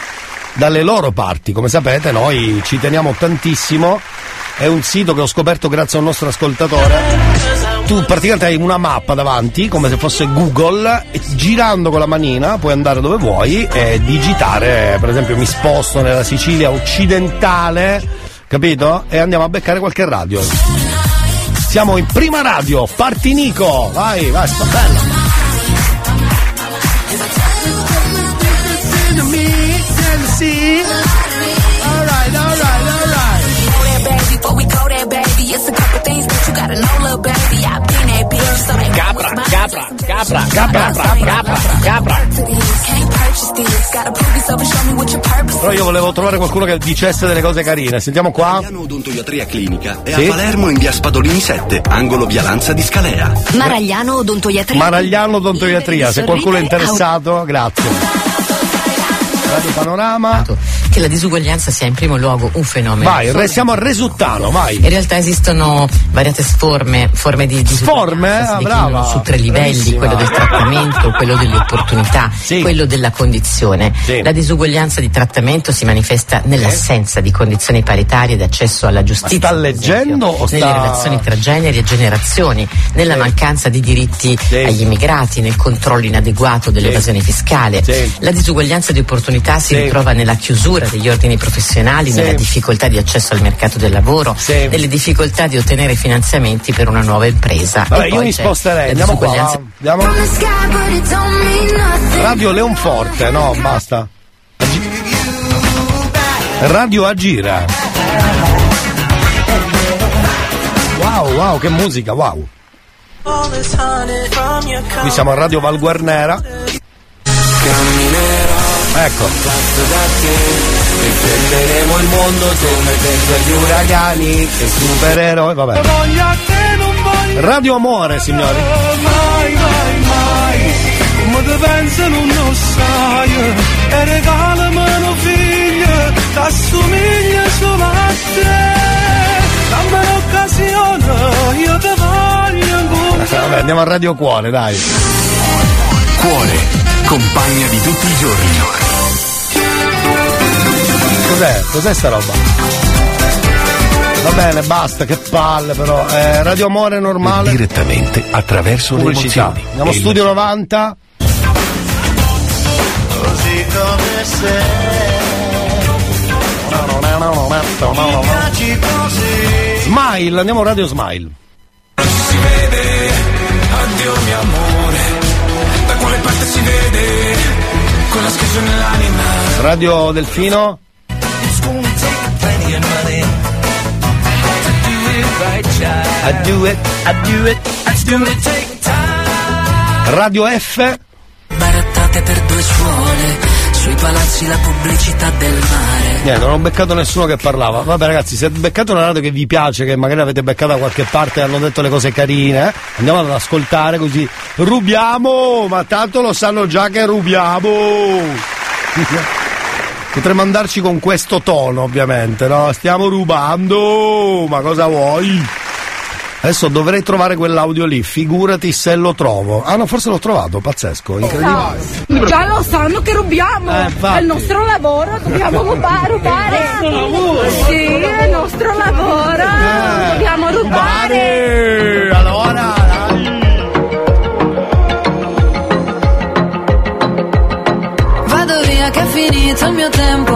Dalle loro parti, come sapete, noi ci teniamo tantissimo. È un sito che ho scoperto grazie a un nostro ascoltatore tu praticamente hai una mappa davanti come se fosse Google girando con la manina puoi andare dove vuoi e digitare. Per esempio mi sposto nella Sicilia occidentale capito? e andiamo a beccare qualche radio. Siamo in prima radio Partinico vai vai sta bella. Alright, Capra, capra, capra, capra, capra, però io volevo trovare qualcuno che dicesse delle cose carine sentiamo qua Odontoiatria clinica è Sì. a Palermo in via Spadolini 7, angolo via Lanza di Scalea. Maragliano Odontoiatria. Maragliano Odontoiatria se qualcuno è interessato grazie Radio Panorama che la disuguaglianza sia in primo luogo un fenomeno. vai restiamo a Resuttano vai In realtà esistono variate forme, forme di Forme? disuguaglianza, Ah, si declinano brava. su tre livelli, Bravissima. quello del trattamento, quello delle opportunità, quello della condizione. La disuguaglianza di trattamento si manifesta nell'assenza di condizioni paritarie d'accesso alla giustizia. sta per esempio, leggendo o nelle sta- relazioni tra generi e generazioni, nella mancanza di diritti agli immigrati, nel controllo inadeguato dell'evasione fiscale. La disuguaglianza di opportunità si ritrova nella chiusura degli ordini professionali, nella difficoltà di accesso al mercato del lavoro, nelle difficoltà di ottenere finanziamenti per una nuova impresa. Vabbè, io mi sposterei. andiamo qua andiamo. Radio Leonforte no basta. Radio Agira. Wow wow che musica wow. Qui siamo a Radio Val Guarnera Difenderemo il mondo come dentro gli uragani che supereroi vabbè Voglia che non voglio Radio Amore signori mai, mai, mai non lo sai e regalami un figlio che assomiglia solo a te dammi un'occasione io ti voglio ancora Vabbè, andiamo a Radio Cuore, dai. Cuore, compagna di tutti i giorni. Cos'è? Cos'è sta roba? Va bene, basta, che palle però. Eh, Radio Amore normale. Direttamente attraverso le emozioni. Andiamo E studio 90. così come sei Smile, andiamo a Radio Smile. si vede addio mio amore da quale parte si vede con la schiaccio nell'anima Radio Delfino. It's gonna take plenty of money to do it right child I do it, I do it. It's gonna take time Radio F. Barattate per due suole, sui palazzi la pubblicità del mare. Niente, non ho beccato nessuno che parlava. Vabbè ragazzi, se beccate una radio che vi piace, che magari avete beccato da qualche parte e hanno detto le cose carine, eh, andiamo ad ascoltare così. Rubiamo! Ma tanto lo sanno già che rubiamo! Potremmo andarci con questo tono, ovviamente, no? Stiamo rubando! Ma cosa vuoi? Adesso dovrei trovare quell'audio lì, figurati se lo trovo. Ah no, forse l'ho trovato, pazzesco, incredibile. Già lo sanno che rubiamo, Eh, è il nostro lavoro, dobbiamo rubare, rubare. È il nostro lavoro. Sì, è il nostro lavoro, Eh, dobbiamo rubare. Allora, finito il mio tempo.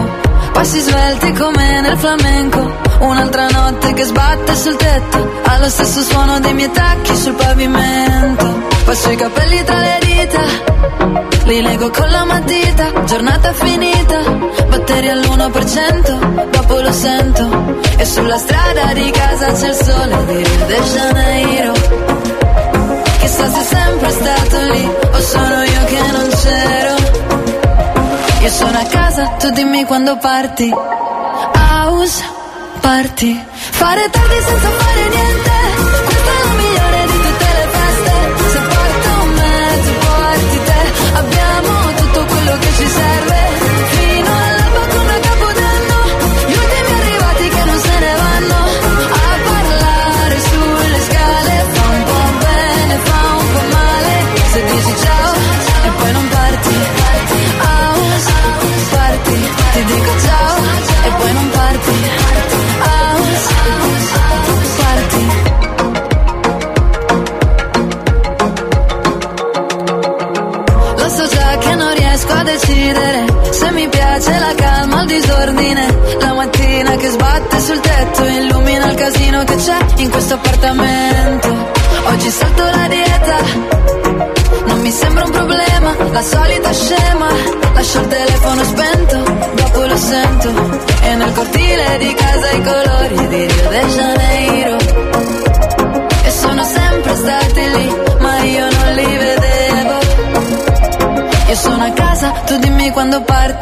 Passi svelti come nel flamenco. Un'altra notte che sbatte sul tetto. Allo stesso suono dei miei tacchi sul pavimento. Passo i capelli tra le dita. Li leggo con la matita. Giornata finita. Batteri all'1% Dopo lo sento. E sulla strada di casa c'è il sole di Rio de Janeiro. Chissà se è sempre stato lì O sono io che non c'ero io sono a casa, tu dimmi quando parti. House party. Fare tardi senza fare niente.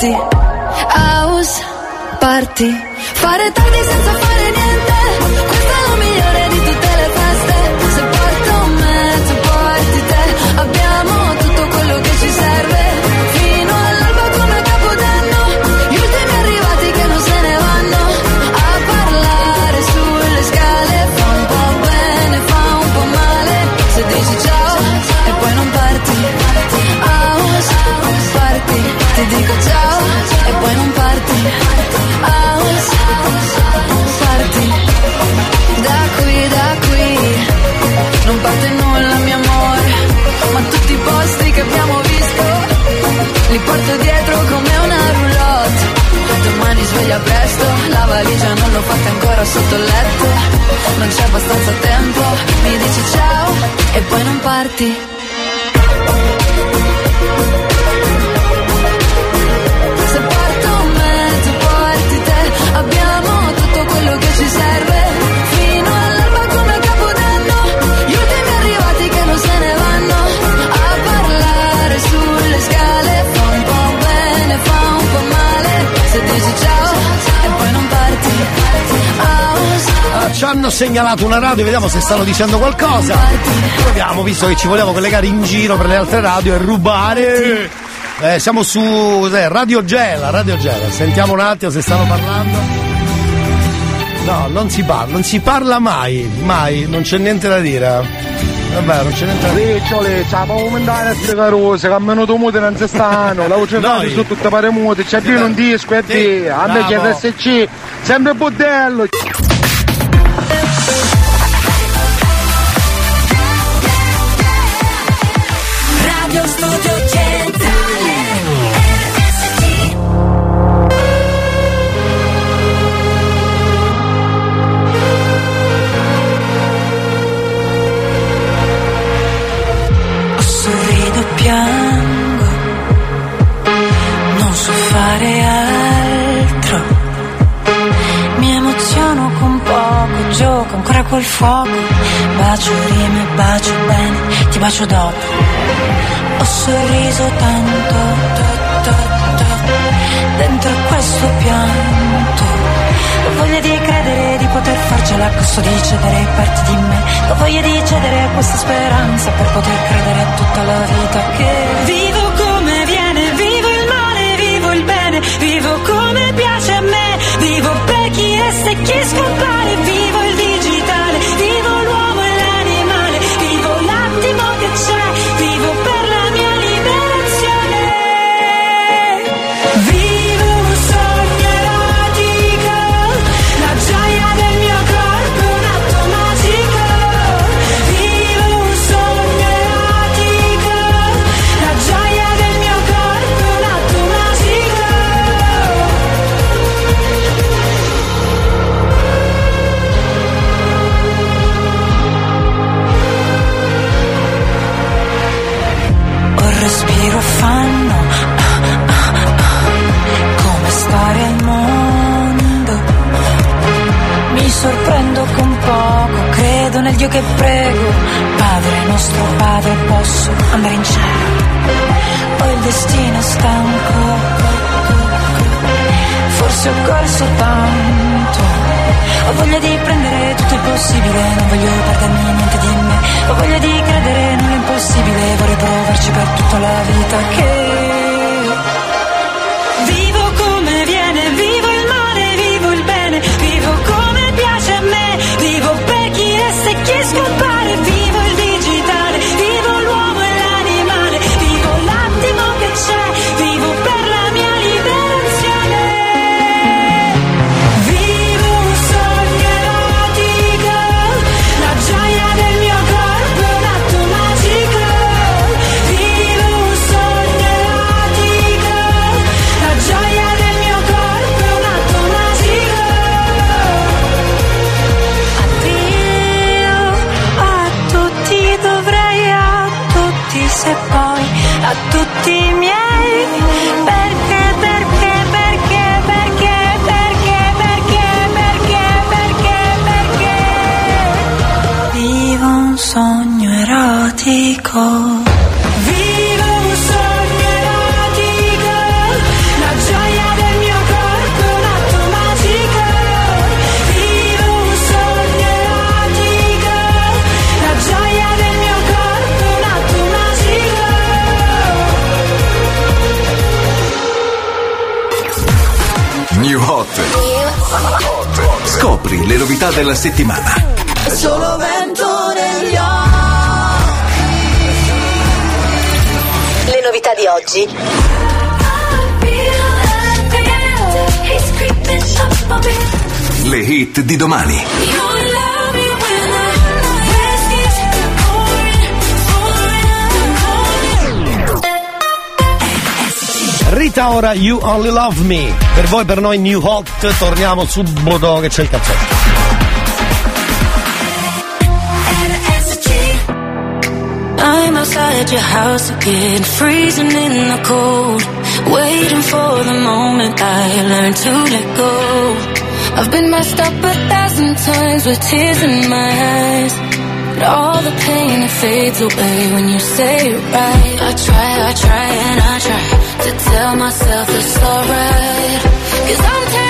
Parti. House party. Segnalato una radio, vediamo se stanno dicendo qualcosa. Proviamo, visto che ci vogliamo collegare in giro per le altre radio e rubare. Eh, siamo su cos'è, Radio Gela, Radio Gela. Sentiamo un attimo se stanno parlando. No, non si parla, non si parla mai, mai, non c'è niente da dire. Vabbè, non c'è niente da dire. Ricciole, ciao, ma commentare a queste carose, che a meno tu muti non si stanno, la voce Noi. su tutte pare muti, c'è più un disco e Sì, via. A me c'è. RSC, sempre budello. Col fuoco. Bacio rime, bacio bene, ti bacio dopo. Ho sorriso tanto, to, to, to, dentro questo pianto. Ho voglia di credere di poter farcela a costo di cedere parti di me. Ho voglia di cedere a questa speranza per poter credere a tutta la vita che vivo come viene, vivo il male, vivo il bene, vivo come piace a me, vivo per chi è e chi scompare, vivo sorprendo con poco, credo nel Dio che prego. Padre nostro Padre, posso andare in cielo. Ho il destino stanco. Forse ho corso tanto. Ho voglia di prendere tutto il possibile, non voglio perdermi niente di me. Ho voglia di credere nell'impossibile, vorrei provarci per tutta la vita che Vivo come viene, vivo il male, vivo il bene, vivo come magico. New Hot. Scopri le novità della settimana. Novità di oggi. Le hit di domani. Rita ora You Only Love Me. Per voi, per noi New Hot, torniamo subito che c'è il cazzotto. Outside your house again, freezing in the cold. Waiting for the moment I learn to let go. I've been messed up a thousand times with tears in my eyes. But all the pain it fades away when you say it right. I try, I try, and I try to tell myself it's alright. Cause I'm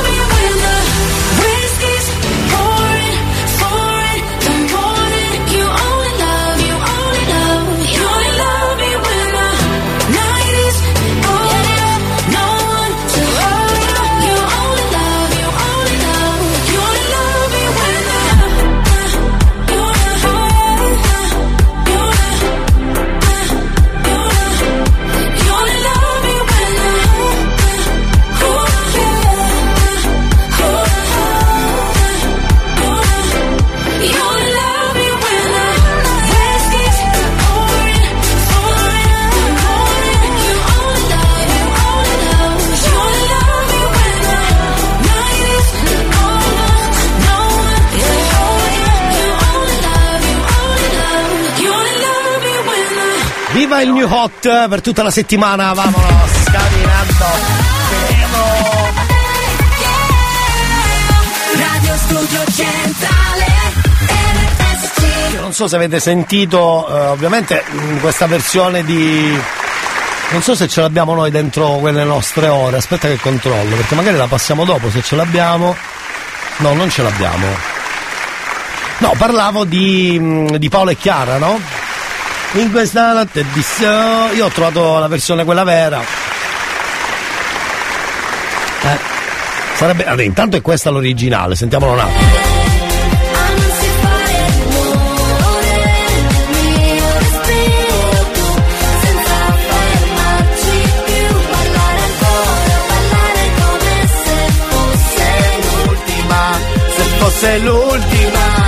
Viva il New Hot per tutta la settimana, vamonos, camminando. Radio Studio Centrale non so se avete sentito, eh, ovviamente questa versione di. Non so se ce l'abbiamo noi dentro quelle nostre ore, aspetta che controllo, perché magari la passiamo dopo se ce l'abbiamo. No, non ce l'abbiamo. No, parlavo di, mh, di Paolo e Chiara, no? In questa notte di so- Io ho trovato la versione quella vera. Eh, sarebbe. allora, intanto è questa l'originale, sentiamolo un attimo. Fosse l'ultima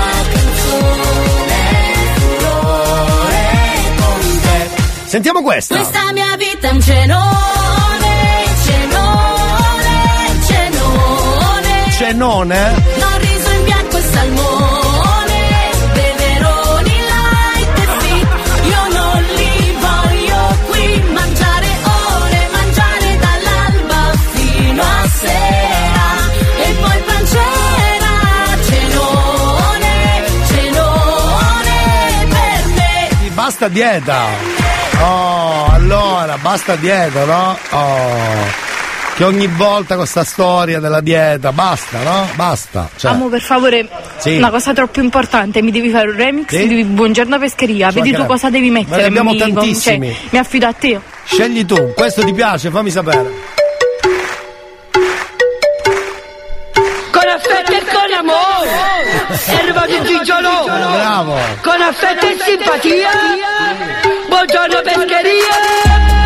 Sentiamo questa. Questa mia vita è un cenone, cenone, cenone. Cenone? Non riso in bianco e salmone, beveroni light e fit. Io non li voglio qui, mangiare ore, mangiare dall'alba fino a sera. E poi pancera, cenone, cenone per me. Basta dieta. Oh, allora, basta dieta, no? Oh. Che ogni volta con sta storia della dieta, basta, no? Basta. Cioè, Amo, per favore, Sì. una cosa troppo importante, mi devi fare un remix Sì? di Buongiorno Pescheria, Ci vedi tu cosa devi Ma mettere. ne abbiamo mi, tantissimi. cioè, mi affido a te. scegli tu, questo ti piace, fammi sapere. Con affetto e con amore, è arrivato il gigolo. Bravo. Con affetto e simpatia, buongiorno pescheria.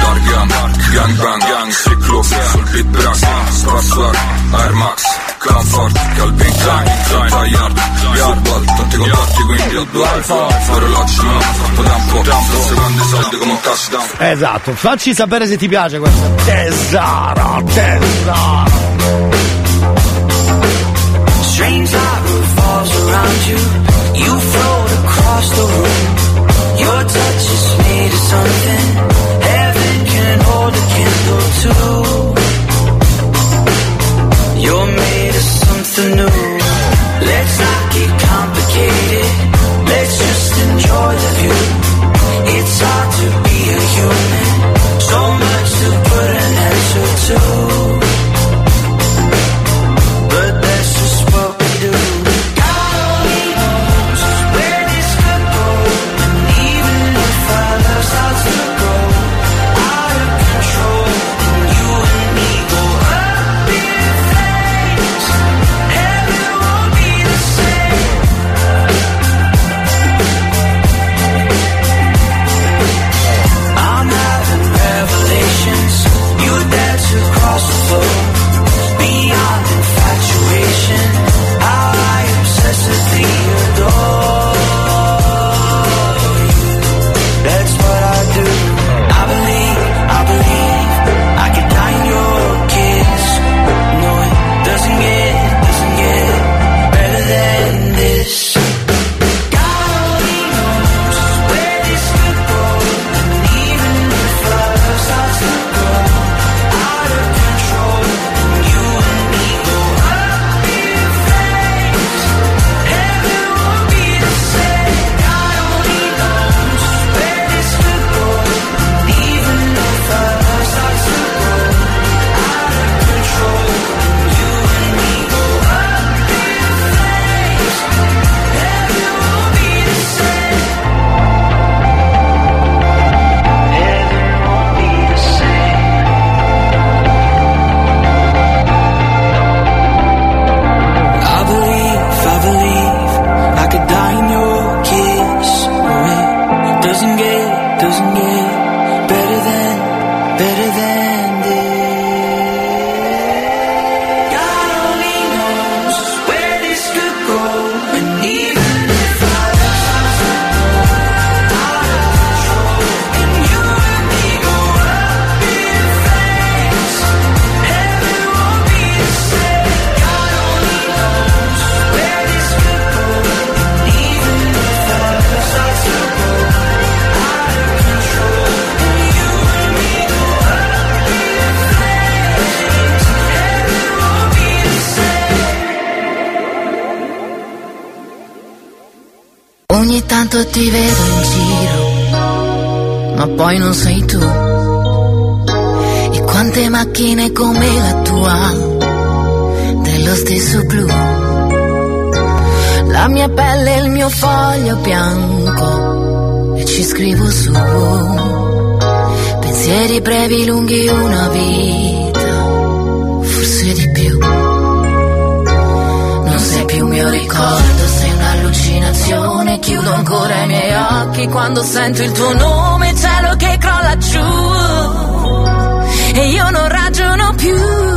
Dargan, gang bang gang, ciclo sul beat brass, spassar, Air Max, Comfort, Calvin Klein, Klein, Yard, Yard, tanti contatti quindi al drive, orologio non ho fatto tempo, secondi soldi come un touchdown. Esatto, facci sapere se ti piace questo. Tesoro, tesoro. Strange light falls around you. You float across the room. Your touch is made something heaven can hold a candle to. You're made of something new. Let's not get complicated. Let's just enjoy the view. It's hard to be a human. Losing get better than, better than tanto ti vedo in giro, ma poi non sei tu. E quante macchine come la tua, dello stesso blu. La mia pelle è il mio foglio bianco, e ci scrivo su. Pensieri brevi, lunghi, una vita, forse di più. Non sei più mio ricordo, sei un'allucinazione. Chiudo ancora i miei occhi quando sento il tuo nome, cielo che crolla giù. E io non ragiono più.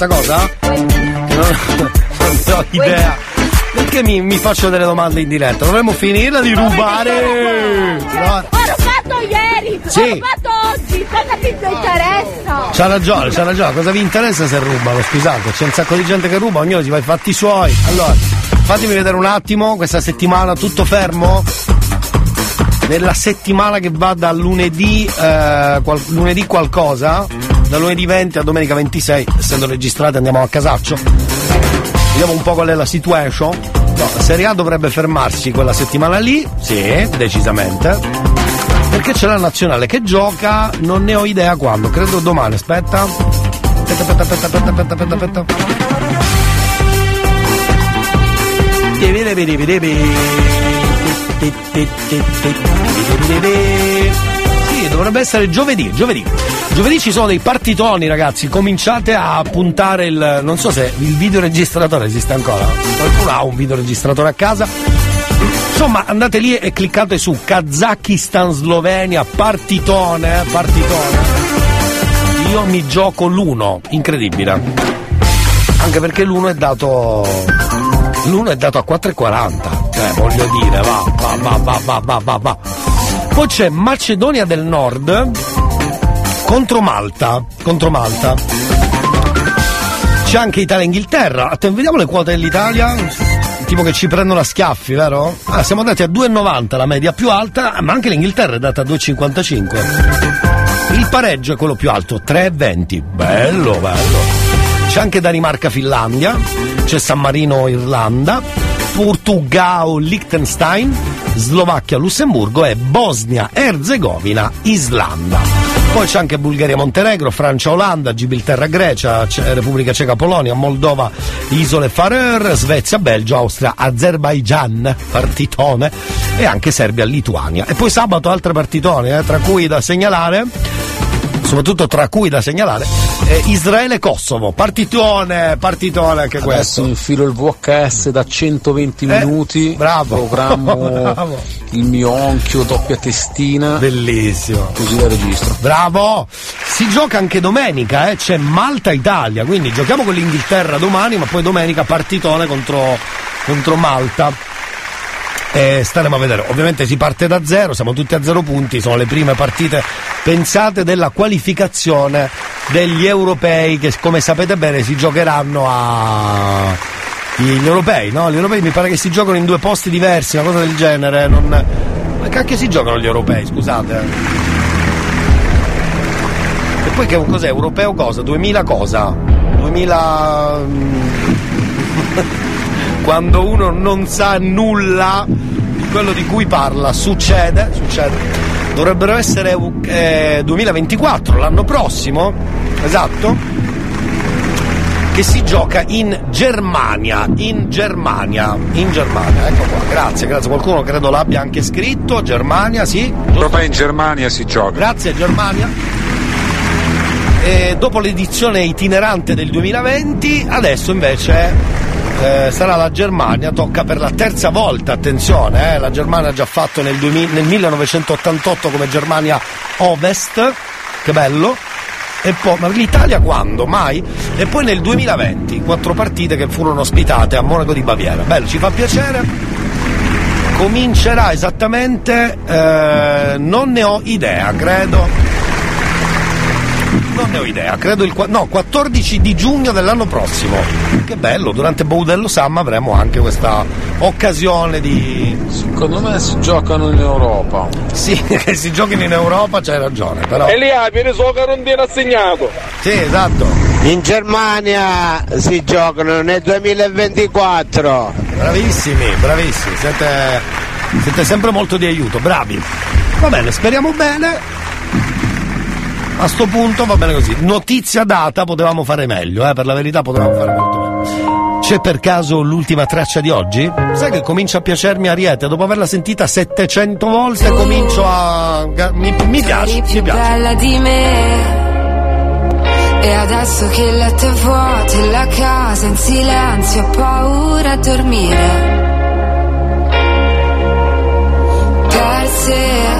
Questa cosa? Non, non ho idea. Perché mi, mi faccio delle domande in diretta? Dovremmo finirla di rubare. No, Ho rubato ieri, Sì. ho rubato oggi, cosa ti interessa? C'ha ragione, c'ha ragione. Cosa vi interessa se rubano? Scusate, c'è un sacco di gente che ruba, ognuno si fa i fatti suoi. Allora, fatemi vedere un attimo, questa settimana tutto fermo? Nella settimana che va da lunedì, eh, qual- lunedì qualcosa, da lunedì 20 a domenica 26, essendo registrate andiamo a casaccio. Vediamo un po' qual è la situation. No, Serie A dovrebbe fermarsi quella settimana lì, sì, decisamente. Perché c'è la nazionale che gioca, non ne ho idea quando, credo domani, aspetta. Aspetta, aspetta, aspetta, aspetta, aspetta, aspetta, aspetta. Sì, dovrebbe essere giovedì, giovedì. Giovedì ci sono dei partitoni, ragazzi. Cominciate a puntare il. non so se il videoregistratore esiste ancora. Qualcuno ha un videoregistratore a casa. Insomma, andate lì e cliccate su Kazakistan, Slovenia, partitone, eh, partitone. Io mi gioco l'uno, incredibile. Anche perché l'uno è dato. L'uno è dato a 4,40. Cioè, voglio dire, va, va, va, va, va, va, va. Poi c'è Macedonia del Nord contro Malta. Contro Malta. C'è anche Italia-Inghilterra. Atten- vediamo le quote dell'Italia. Tipo che ci prendono a schiaffi, vero? Ah, siamo andati a 2,90 la media più alta, ma anche l'Inghilterra è data a 2,55. Il pareggio è quello più alto, 3,20. Bello, bello. C'è anche Danimarca-Finlandia, c'è San Marino-Irlanda, Portugal-Liechtenstein, Slovacchia-Lussemburgo e Bosnia-Erzegovina-Islanda. Poi c'è anche Bulgaria, Montenegro, Francia, Olanda, Gibilterra, Grecia, Repubblica Ceca, Polonia, Moldova, Isole Farer, Svezia, Belgio, Austria, Azerbaijan, partitone, e anche Serbia, Lituania. E poi sabato altre partitone, eh, tra cui da segnalare soprattutto tra cui da segnalare eh, Israele Kosovo partitone partitone anche questo Adesso infilo il VHS da 120 Eh, minuti. bravo. Programmo Bravo. il mio onchio doppia testina. Bellissimo. Così la registro. bravo si gioca anche domenica eh, c'è Malta Italia quindi giochiamo con l'Inghilterra domani ma poi domenica partitone contro, contro Malta e staremo a vedere. Ovviamente si parte da zero, siamo tutti a zero punti, sono le prime partite pensate della qualificazione degli europei che come sapete bene si giocheranno a gli europei, no? Gli europei mi pare che si giocano in due posti diversi, una cosa del genere, non... Ma cacchio si giocano gli europei, scusate. E poi che cos'è? Europeo cosa? 2000 cosa? 2000 quando uno non sa nulla quello di cui parla, succede, succede. Dovrebbero essere eh, 2024, l'anno prossimo, esatto, che si gioca in Germania, in Germania, in Germania, ecco qua, grazie, grazie, qualcuno credo l'abbia anche scritto, Germania, sì. Proprio in Germania si gioca. Grazie Germania. E dopo l'edizione itinerante del 2020, adesso invece eh, sarà la Germania, tocca per la terza volta, attenzione, eh, la Germania ha già fatto nel, 2000 nel 1988 come Germania Ovest, che bello. E poi, ma l'Italia quando? Mai? E poi nel 2020, quattro partite che furono ospitate a Monaco di Baviera. Bello, ci fa piacere. Comincerà esattamente, eh, non ne ho idea, credo. Non ne ho idea, credo il qua- no, 14 di giugno dell'anno prossimo. Che bello, durante Boudello Sam avremo anche questa occasione di. Secondo me si giocano in Europa. Sì, che si giochino in Europa, c'hai ragione, però. E lì viene so che non viene assegnato. Sì, esatto. In Germania si giocano nel 2024. Bravissimi, bravissimi, siete, siete sempre molto di aiuto, bravi. Va bene, speriamo bene. A sto punto va bene così. Notizia data, potevamo fare meglio, eh, per la verità potevamo fare molto meglio. C'è per caso l'ultima traccia di oggi? Sai che comincia a piacermi Ariete, dopo averla sentita 700 volte comincio a... mi, mi piace, mi piace. di me. E adesso che il letto è vuoto e la casa in silenzio, ho paura a dormire. Perse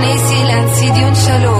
nei silenzi di un cielo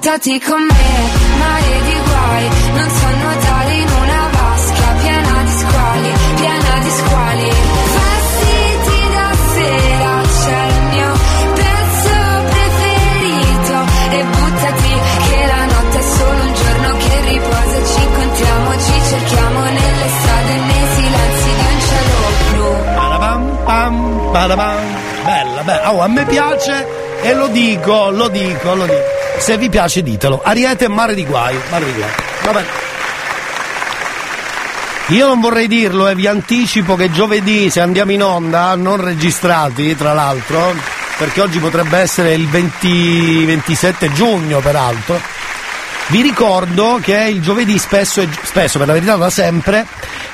Tu buttati con me, e lo dico, lo dico, lo dico. Se vi piace ditelo. Ariete Mare di Guai. Mare di Guai. Va bene. Io non vorrei dirlo e vi anticipo che giovedì se andiamo in onda, non registrati tra l'altro, perché oggi potrebbe essere il 20, 27 giugno peraltro, vi ricordo che il giovedì spesso, spesso per la verità da sempre,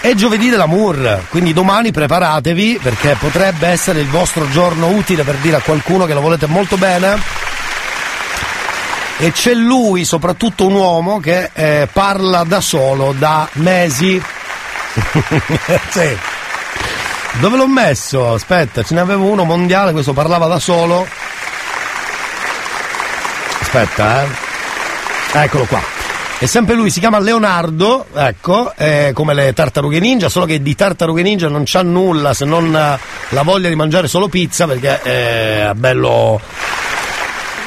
è giovedì dell'amour, quindi domani preparatevi perché potrebbe essere il vostro giorno utile per dire a qualcuno che lo volete molto bene. E c'è lui, soprattutto un uomo, che eh, parla da solo da mesi. sì. Dove l'ho messo? Aspetta, ce ne avevo uno mondiale, questo parlava da solo. Aspetta, eh. Eccolo qua. È sempre lui, si chiama Leonardo, ecco, eh, come le tartarughe ninja, solo che di tartarughe ninja non c'ha nulla se non la voglia di mangiare solo pizza perché è bello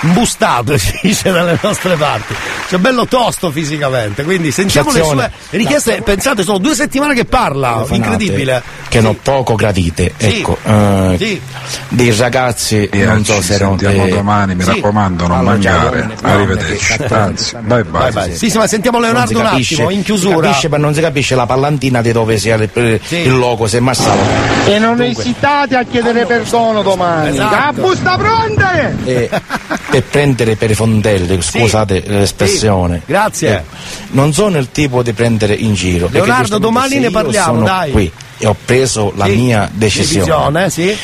imbustato, si dice dalle nostre parti. Cioè bello tosto fisicamente, quindi sentiamo le Attenzione. sue richieste, pensate, sono due settimane che parla, incredibile. Che non poco gradite, Sì. ecco. eh, Sì. Dei ragazzi, non so ci se erano sentiamo dei- domani, mi Sì. raccomando, non Allora, mangiare. donne, Arrivederci. donne che- Anzi, bye bye. Sì, sì, ma sentiamo Leonardo un attimo, in si chiusura. capisce, ma non si capisce la pallantina di dove sia il, il logo, se è Massaro. E non esitate a chiedere perdono domani. Esatto. La busta pronta! E per prendere per i fondelli, scusate l'espressione. Grazie. Eh, non sono il tipo di prendere in giro. Leonardo, domani ne parliamo, dai. qui e ho preso la Sì, mia decisione. decisione, sì.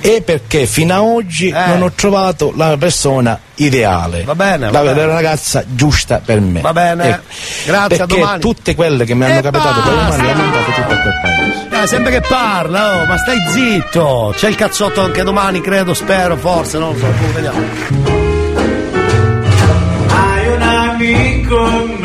E perché fino ad oggi non ho trovato la persona ideale. Va bene, la, va bene. la ragazza giusta per me. Va bene. Ecco. Grazie, a perché domani. tutte quelle che mi hanno E capitato per domani le ho mandate tutte a quel paese. Eh, sempre che parla, oh, ma stai zitto. C'è il cazzotto anche domani, credo, spero, forse, non lo so, vediamo. Amico